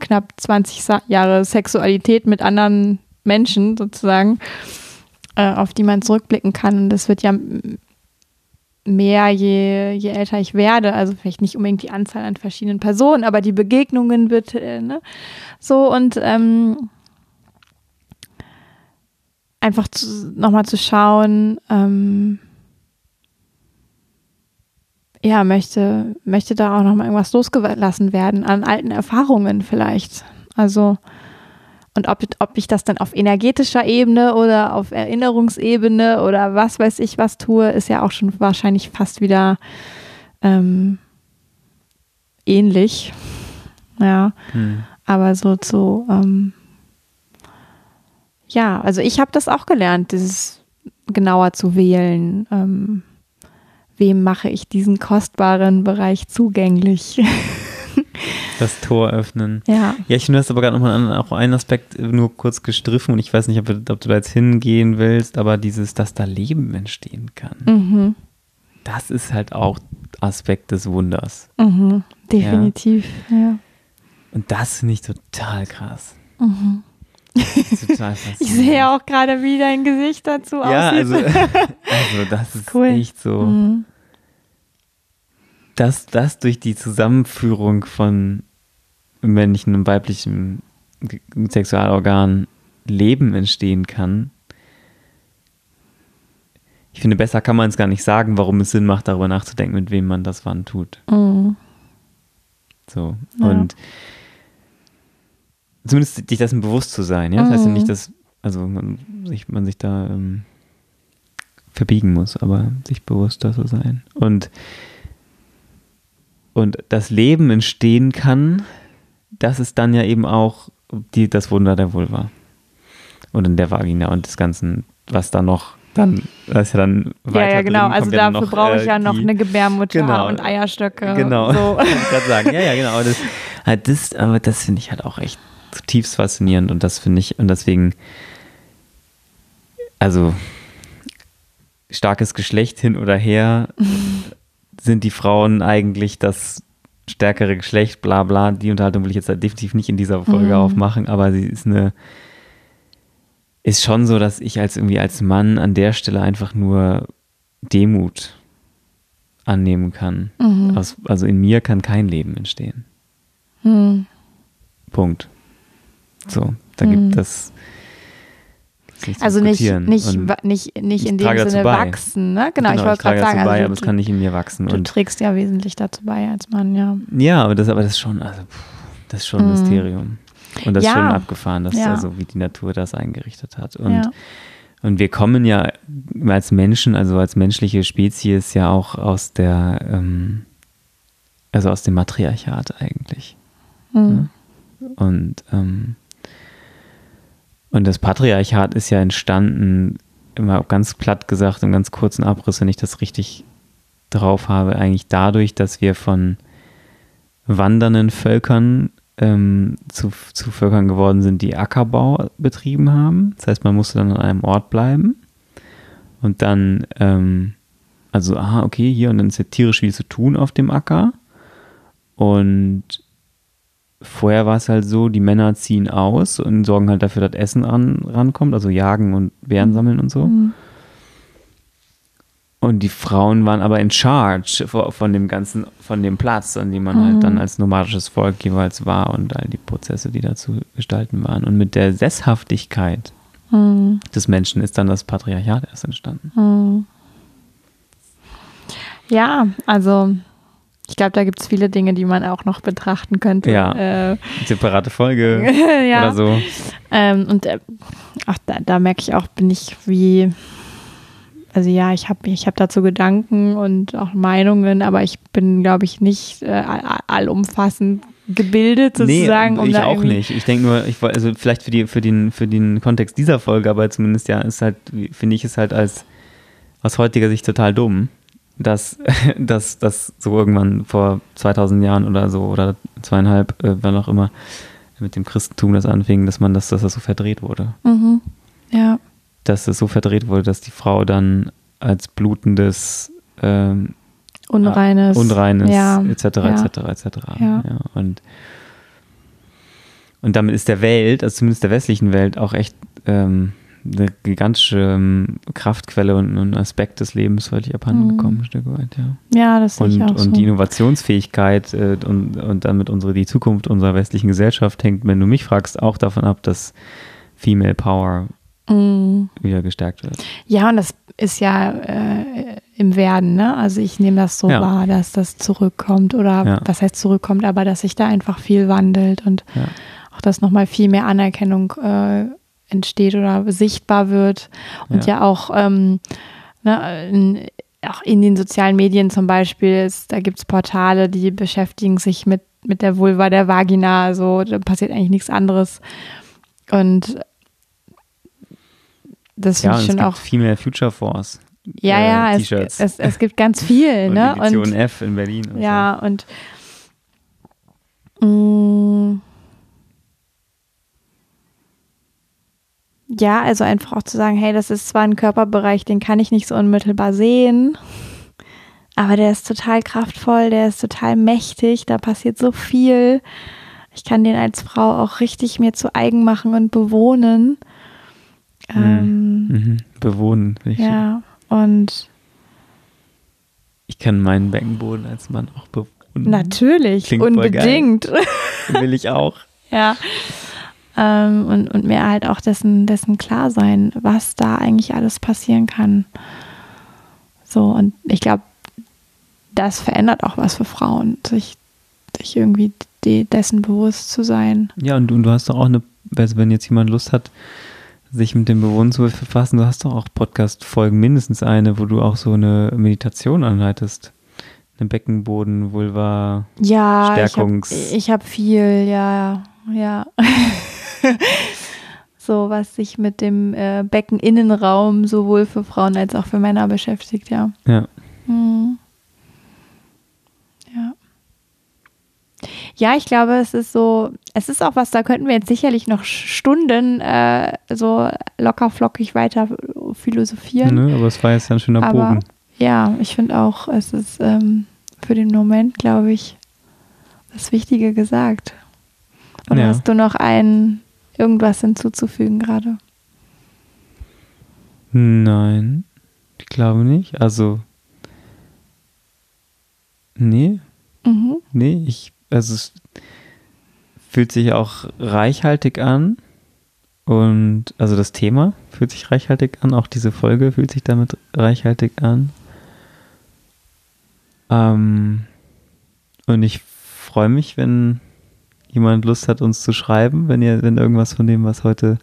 knapp 20 Jahre Sexualität mit anderen Menschen sozusagen, äh, auf die man zurückblicken kann. Und das wird ja mehr, je, je älter ich werde. Also vielleicht nicht unbedingt die Anzahl an verschiedenen Personen, aber die Begegnungen wird äh, ne? so und ähm, einfach nochmal zu schauen, ähm, ja, möchte, möchte da auch noch mal irgendwas losgelassen werden an alten Erfahrungen vielleicht. Also, und ob, ob ich das dann auf energetischer Ebene oder auf Erinnerungsebene oder was weiß ich was tue, ist ja auch schon wahrscheinlich fast wieder ähm, ähnlich. Ja, hm. aber so zu, ähm, ja, also ich habe das auch gelernt, dieses genauer zu wählen. Ähm, wem mache ich diesen kostbaren Bereich zugänglich? Das Tor öffnen. Ja. Ja, ich finde das aber gerade nochmal auch einen Aspekt nur kurz gestriffen und ich weiß nicht, ob, ob, du da jetzt hingehen willst, aber dieses, dass da Leben entstehen kann. Mhm. Das ist halt auch Aspekt des Wunders. Mhm. Definitiv, ja. ja. Und das finde ich total krass. Mhm. Total ich sehe auch gerade, wie dein Gesicht dazu ja, aussieht. Also, also das ist cool. echt so. Mhm. Dass das durch die Zusammenführung von männlichen und weiblichen Sexualorganen Leben entstehen kann. Ich finde, besser kann man es gar nicht sagen, warum es Sinn macht, darüber nachzudenken, mit wem man das wann tut. Mhm. So. Ja. Und zumindest sich dessen bewusst zu sein. Ja? Das heißt ja nicht, mhm. dass also man sich, man sich da ähm, verbiegen muss, aber sich bewusster zu sein. Und, und das Leben entstehen kann, das ist dann ja eben auch die, das Wunder der Vulva. Und in der Vagina und des Ganzen, was da noch dann, das ist ja dann weiter Ja, ja, genau. Also ja dafür brauche ich ja noch die, eine Gebärmutter genau, und Eierstöcke. Genau. So. ich gerade sagen. Ja, ja, genau. Das, halt das, aber das finde ich halt auch echt zutiefst faszinierend und das finde ich, und deswegen, also starkes Geschlecht hin oder her, sind die Frauen eigentlich das stärkere Geschlecht, bla bla. Die Unterhaltung will ich jetzt halt definitiv nicht in dieser Folge mhm. aufmachen, aber sie ist eine, ist schon so, dass ich als irgendwie als Mann an der Stelle einfach nur Demut annehmen kann. Mhm. Aus, also in mir kann kein Leben entstehen. Mhm. Punkt. So, da mhm. gibt es. Also nicht, nicht, nicht, nicht in dem Sinne wachsen, ne? Genau, genau ich wollte gerade sagen. Bei, also, aber es kann nicht in mir wachsen. Du und trägst ja wesentlich dazu bei als Mann, ja. Ja, aber das, aber das ist schon, also, das ist schon ein mhm. Mysterium. Und das ja. ist schon abgefahren, dass ja. also wie die Natur das eingerichtet hat. Und, ja. und wir kommen ja als Menschen, also als menschliche Spezies ja auch aus der, ähm, also aus dem Matriarchat eigentlich. Mhm. Und ähm, und das Patriarchat ist ja entstanden, immer ganz platt gesagt, im ganz kurzen Abriss, wenn ich das richtig drauf habe, eigentlich dadurch, dass wir von wandernden Völkern ähm, zu, zu Völkern geworden sind, die Ackerbau betrieben haben. Das heißt, man musste dann an einem Ort bleiben und dann, ähm, also, aha, okay, hier und dann ist ja tierisch viel zu tun auf dem Acker. Und vorher war es halt so, die Männer ziehen aus und sorgen halt dafür, dass Essen an, rankommt, also jagen und Beeren sammeln und so. Mhm. Und die Frauen waren aber in charge von dem ganzen, von dem Platz, an dem man mhm. halt dann als nomadisches Volk jeweils war und all die Prozesse, die dazu gestalten waren. Und mit der Sesshaftigkeit mhm. des Menschen ist dann das Patriarchat erst entstanden. Mhm. Ja, also ich glaube, da gibt es viele Dinge, die man auch noch betrachten könnte. Ja, äh, separate Folge ja. oder so. Ähm, und äh, ach, da, da merke ich auch, bin ich wie also ja, ich habe ich hab dazu Gedanken und auch Meinungen, aber ich bin, glaube ich, nicht äh, allumfassend gebildet sozusagen. Nee, um ich auch nicht. Ich denke nur, ich also vielleicht für die für den für den Kontext dieser Folge, aber zumindest ja ist halt finde ich es halt als aus heutiger Sicht total dumm, dass dass das so irgendwann vor 2000 Jahren oder so oder zweieinhalb, äh, wann auch immer mit dem Christentum das anfing, dass man das dass das so verdreht wurde. Mhm. Ja dass es so verdreht wurde, dass die Frau dann als blutendes ähm, Unreines, Unreines ja, etc. Ja. etc. etc. Ja. ja. und und damit ist der Welt, also zumindest der westlichen Welt, auch echt ähm, eine gigantische ähm, Kraftquelle und ein Aspekt des Lebens völlig abhanden mhm. gekommen, ein Stück weit, ja. Ja, das sehe und, ich auch Und so. die Innovationsfähigkeit äh, und, und damit unsere, die Zukunft unserer westlichen Gesellschaft hängt, wenn du mich fragst, auch davon ab, dass Female Power mhm. wieder gestärkt wird. Ja, und das ist ja äh, im Werden, ne? Also ich nehme das so ja. wahr, dass das zurückkommt oder ja. was heißt zurückkommt, aber dass sich da einfach viel wandelt und ja. auch dass nochmal viel mehr Anerkennung äh, entsteht oder sichtbar wird und ja, auch ähm, ne, in, auch in den sozialen Medien zum Beispiel, ist, da gibt es Portale, die beschäftigen sich mit, mit der Vulva der Vagina, so, da passiert eigentlich nichts anderes. Und das ja, finde ich schon auch. Female Future Force. Ja, äh, ja, es, es, es, gibt ganz viel, und ne? Edition und, F in Berlin. Und ja, so. und mh, ja, also einfach auch zu sagen, hey, das ist zwar ein Körperbereich, den kann ich nicht so unmittelbar sehen, aber der ist total kraftvoll, der ist total mächtig, da passiert so viel. Ich kann den als Frau auch richtig mir zu eigen machen und bewohnen. Mhm. Ähm, mhm. Bewohnen. Ja, und ich kann meinen Beckenboden als Mann auch bewohnen. Natürlich, Klingt unbedingt. Will ich auch. ja. Ähm, und, und mir halt auch dessen, dessen klar sein, was da eigentlich alles passieren kann. So, und ich glaube, das verändert auch was für Frauen, sich, sich irgendwie de dessen bewusst zu sein. Ja, und du, und du hast doch auch eine, wenn jetzt jemand Lust hat, sich mit dem Bewohnen zu befassen. Du hast doch auch Podcast-Folgen, mindestens eine, wo du auch so eine Meditation anleitest. Eine Beckenboden, Vulva, ja, Stärkungs. Ich habe hab viel, ja, ja. so, was sich mit dem äh, Beckeninnenraum sowohl für Frauen als auch für Männer beschäftigt, ja. Ja. Mhm. Ja. Ja, ich glaube, es ist so, es ist auch was, da könnten wir jetzt sicherlich noch Stunden äh, so locker flockig weiter philosophieren. Ne, aber es war jetzt ein schöner aber, Bogen. Ja, ich finde auch, es ist ähm, für den Moment, glaube ich, das Wichtige gesagt. Oder ja. hast du noch ein irgendwas hinzuzufügen gerade? Nein, ich glaube nicht. Also, nee. Mhm. Nee, ich also es fühlt sich auch reichhaltig an. Und also das Thema fühlt sich reichhaltig an, auch diese Folge fühlt sich damit reichhaltig an. Ähm, und ich freue mich, wenn jemand Lust hat, uns zu schreiben, wenn ihr, wenn irgendwas von dem, was heute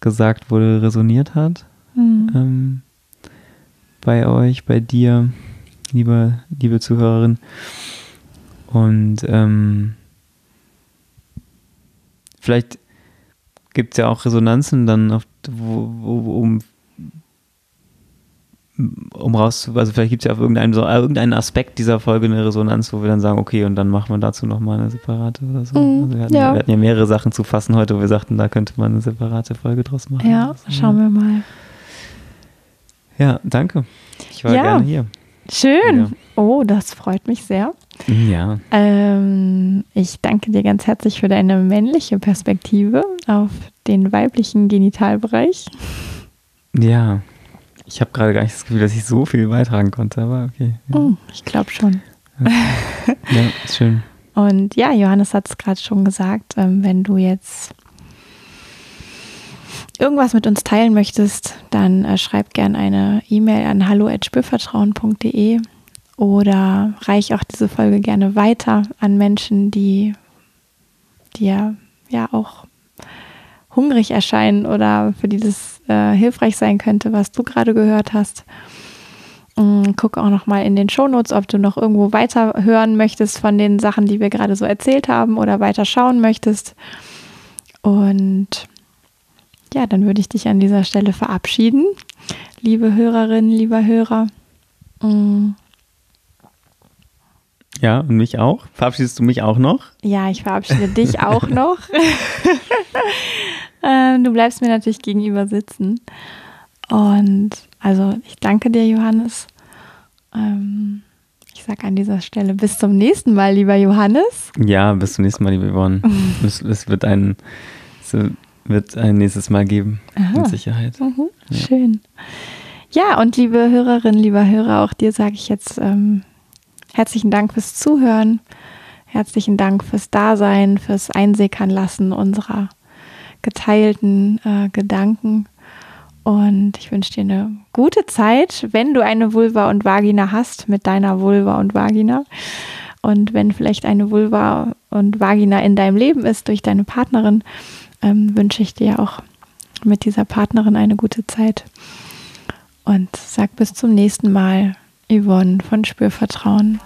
gesagt wurde, resoniert hat. Mhm. Ähm, bei euch, bei dir, liebe, liebe Zuhörerin. Und ähm, vielleicht gibt es ja auch Resonanzen dann, auf, wo, wo, um um raus, also vielleicht gibt es ja auf irgendeinen, so, irgendeinen Aspekt dieser Folge eine Resonanz, wo wir dann sagen, okay, und dann machen wir dazu nochmal eine separate oder so. Mhm, also wir, hatten ja. ja. wir hatten ja mehrere Sachen zu fassen heute, wo wir sagten, da könnte man eine separate Folge draus machen. Ja, Also, schauen wir mal. Ja, danke. Ich war Ja. gerne hier. Schön. Oh, das freut mich sehr. Ja. Ähm, ich danke dir ganz herzlich für deine männliche Perspektive auf den weiblichen Genitalbereich. Ja. Ich habe gerade gar nicht das Gefühl, dass ich so viel beitragen konnte, aber okay. Ja, Hm, ich glaube schon. ja ist schön. Und ja, Johannes hat es gerade schon gesagt, ähm, wenn du jetzt irgendwas mit uns teilen möchtest, dann äh, schreib gerne eine E-Mail an hallo@spürvertrauen.de oder reich auch diese Folge gerne weiter an Menschen, die dir ja auch hungrig erscheinen oder für die das äh, hilfreich sein könnte, was du gerade gehört hast. Mm, Guck auch noch mal in den Shownotes, ob du noch irgendwo weiter hören möchtest von den Sachen, die wir gerade so erzählt haben oder weiter schauen möchtest. Und ja, dann würde ich dich an dieser Stelle verabschieden. Liebe Hörerinnen, lieber Hörer. Mm, Ja, und mich auch. Verabschiedest du mich auch noch? Ja, ich verabschiede dich auch noch. ähm, du bleibst mir natürlich gegenüber sitzen. Und also ich danke dir, Johannes. Ähm, ich sage an dieser Stelle bis zum nächsten Mal, lieber Johannes. Ja, bis zum nächsten Mal, liebe Yvonne. es, es wird ein, es wird ein nächstes Mal geben, Aha. mit Sicherheit. Mhm, Ja. Schön. Ja, und liebe Hörerinnen, lieber Hörer, auch dir sage ich jetzt ähm, herzlichen Dank fürs Zuhören. Herzlichen Dank fürs Dasein, fürs Einsickern lassen unserer geteilten äh, Gedanken. Und ich wünsche dir eine gute Zeit, wenn du eine Vulva und Vagina hast, mit deiner Vulva und Vagina. Und wenn vielleicht eine Vulva und Vagina in deinem Leben ist durch deine Partnerin, ähm, wünsche ich dir auch mit dieser Partnerin eine gute Zeit. Und sag bis zum nächsten Mal, Yvonne von Spürvertrauen.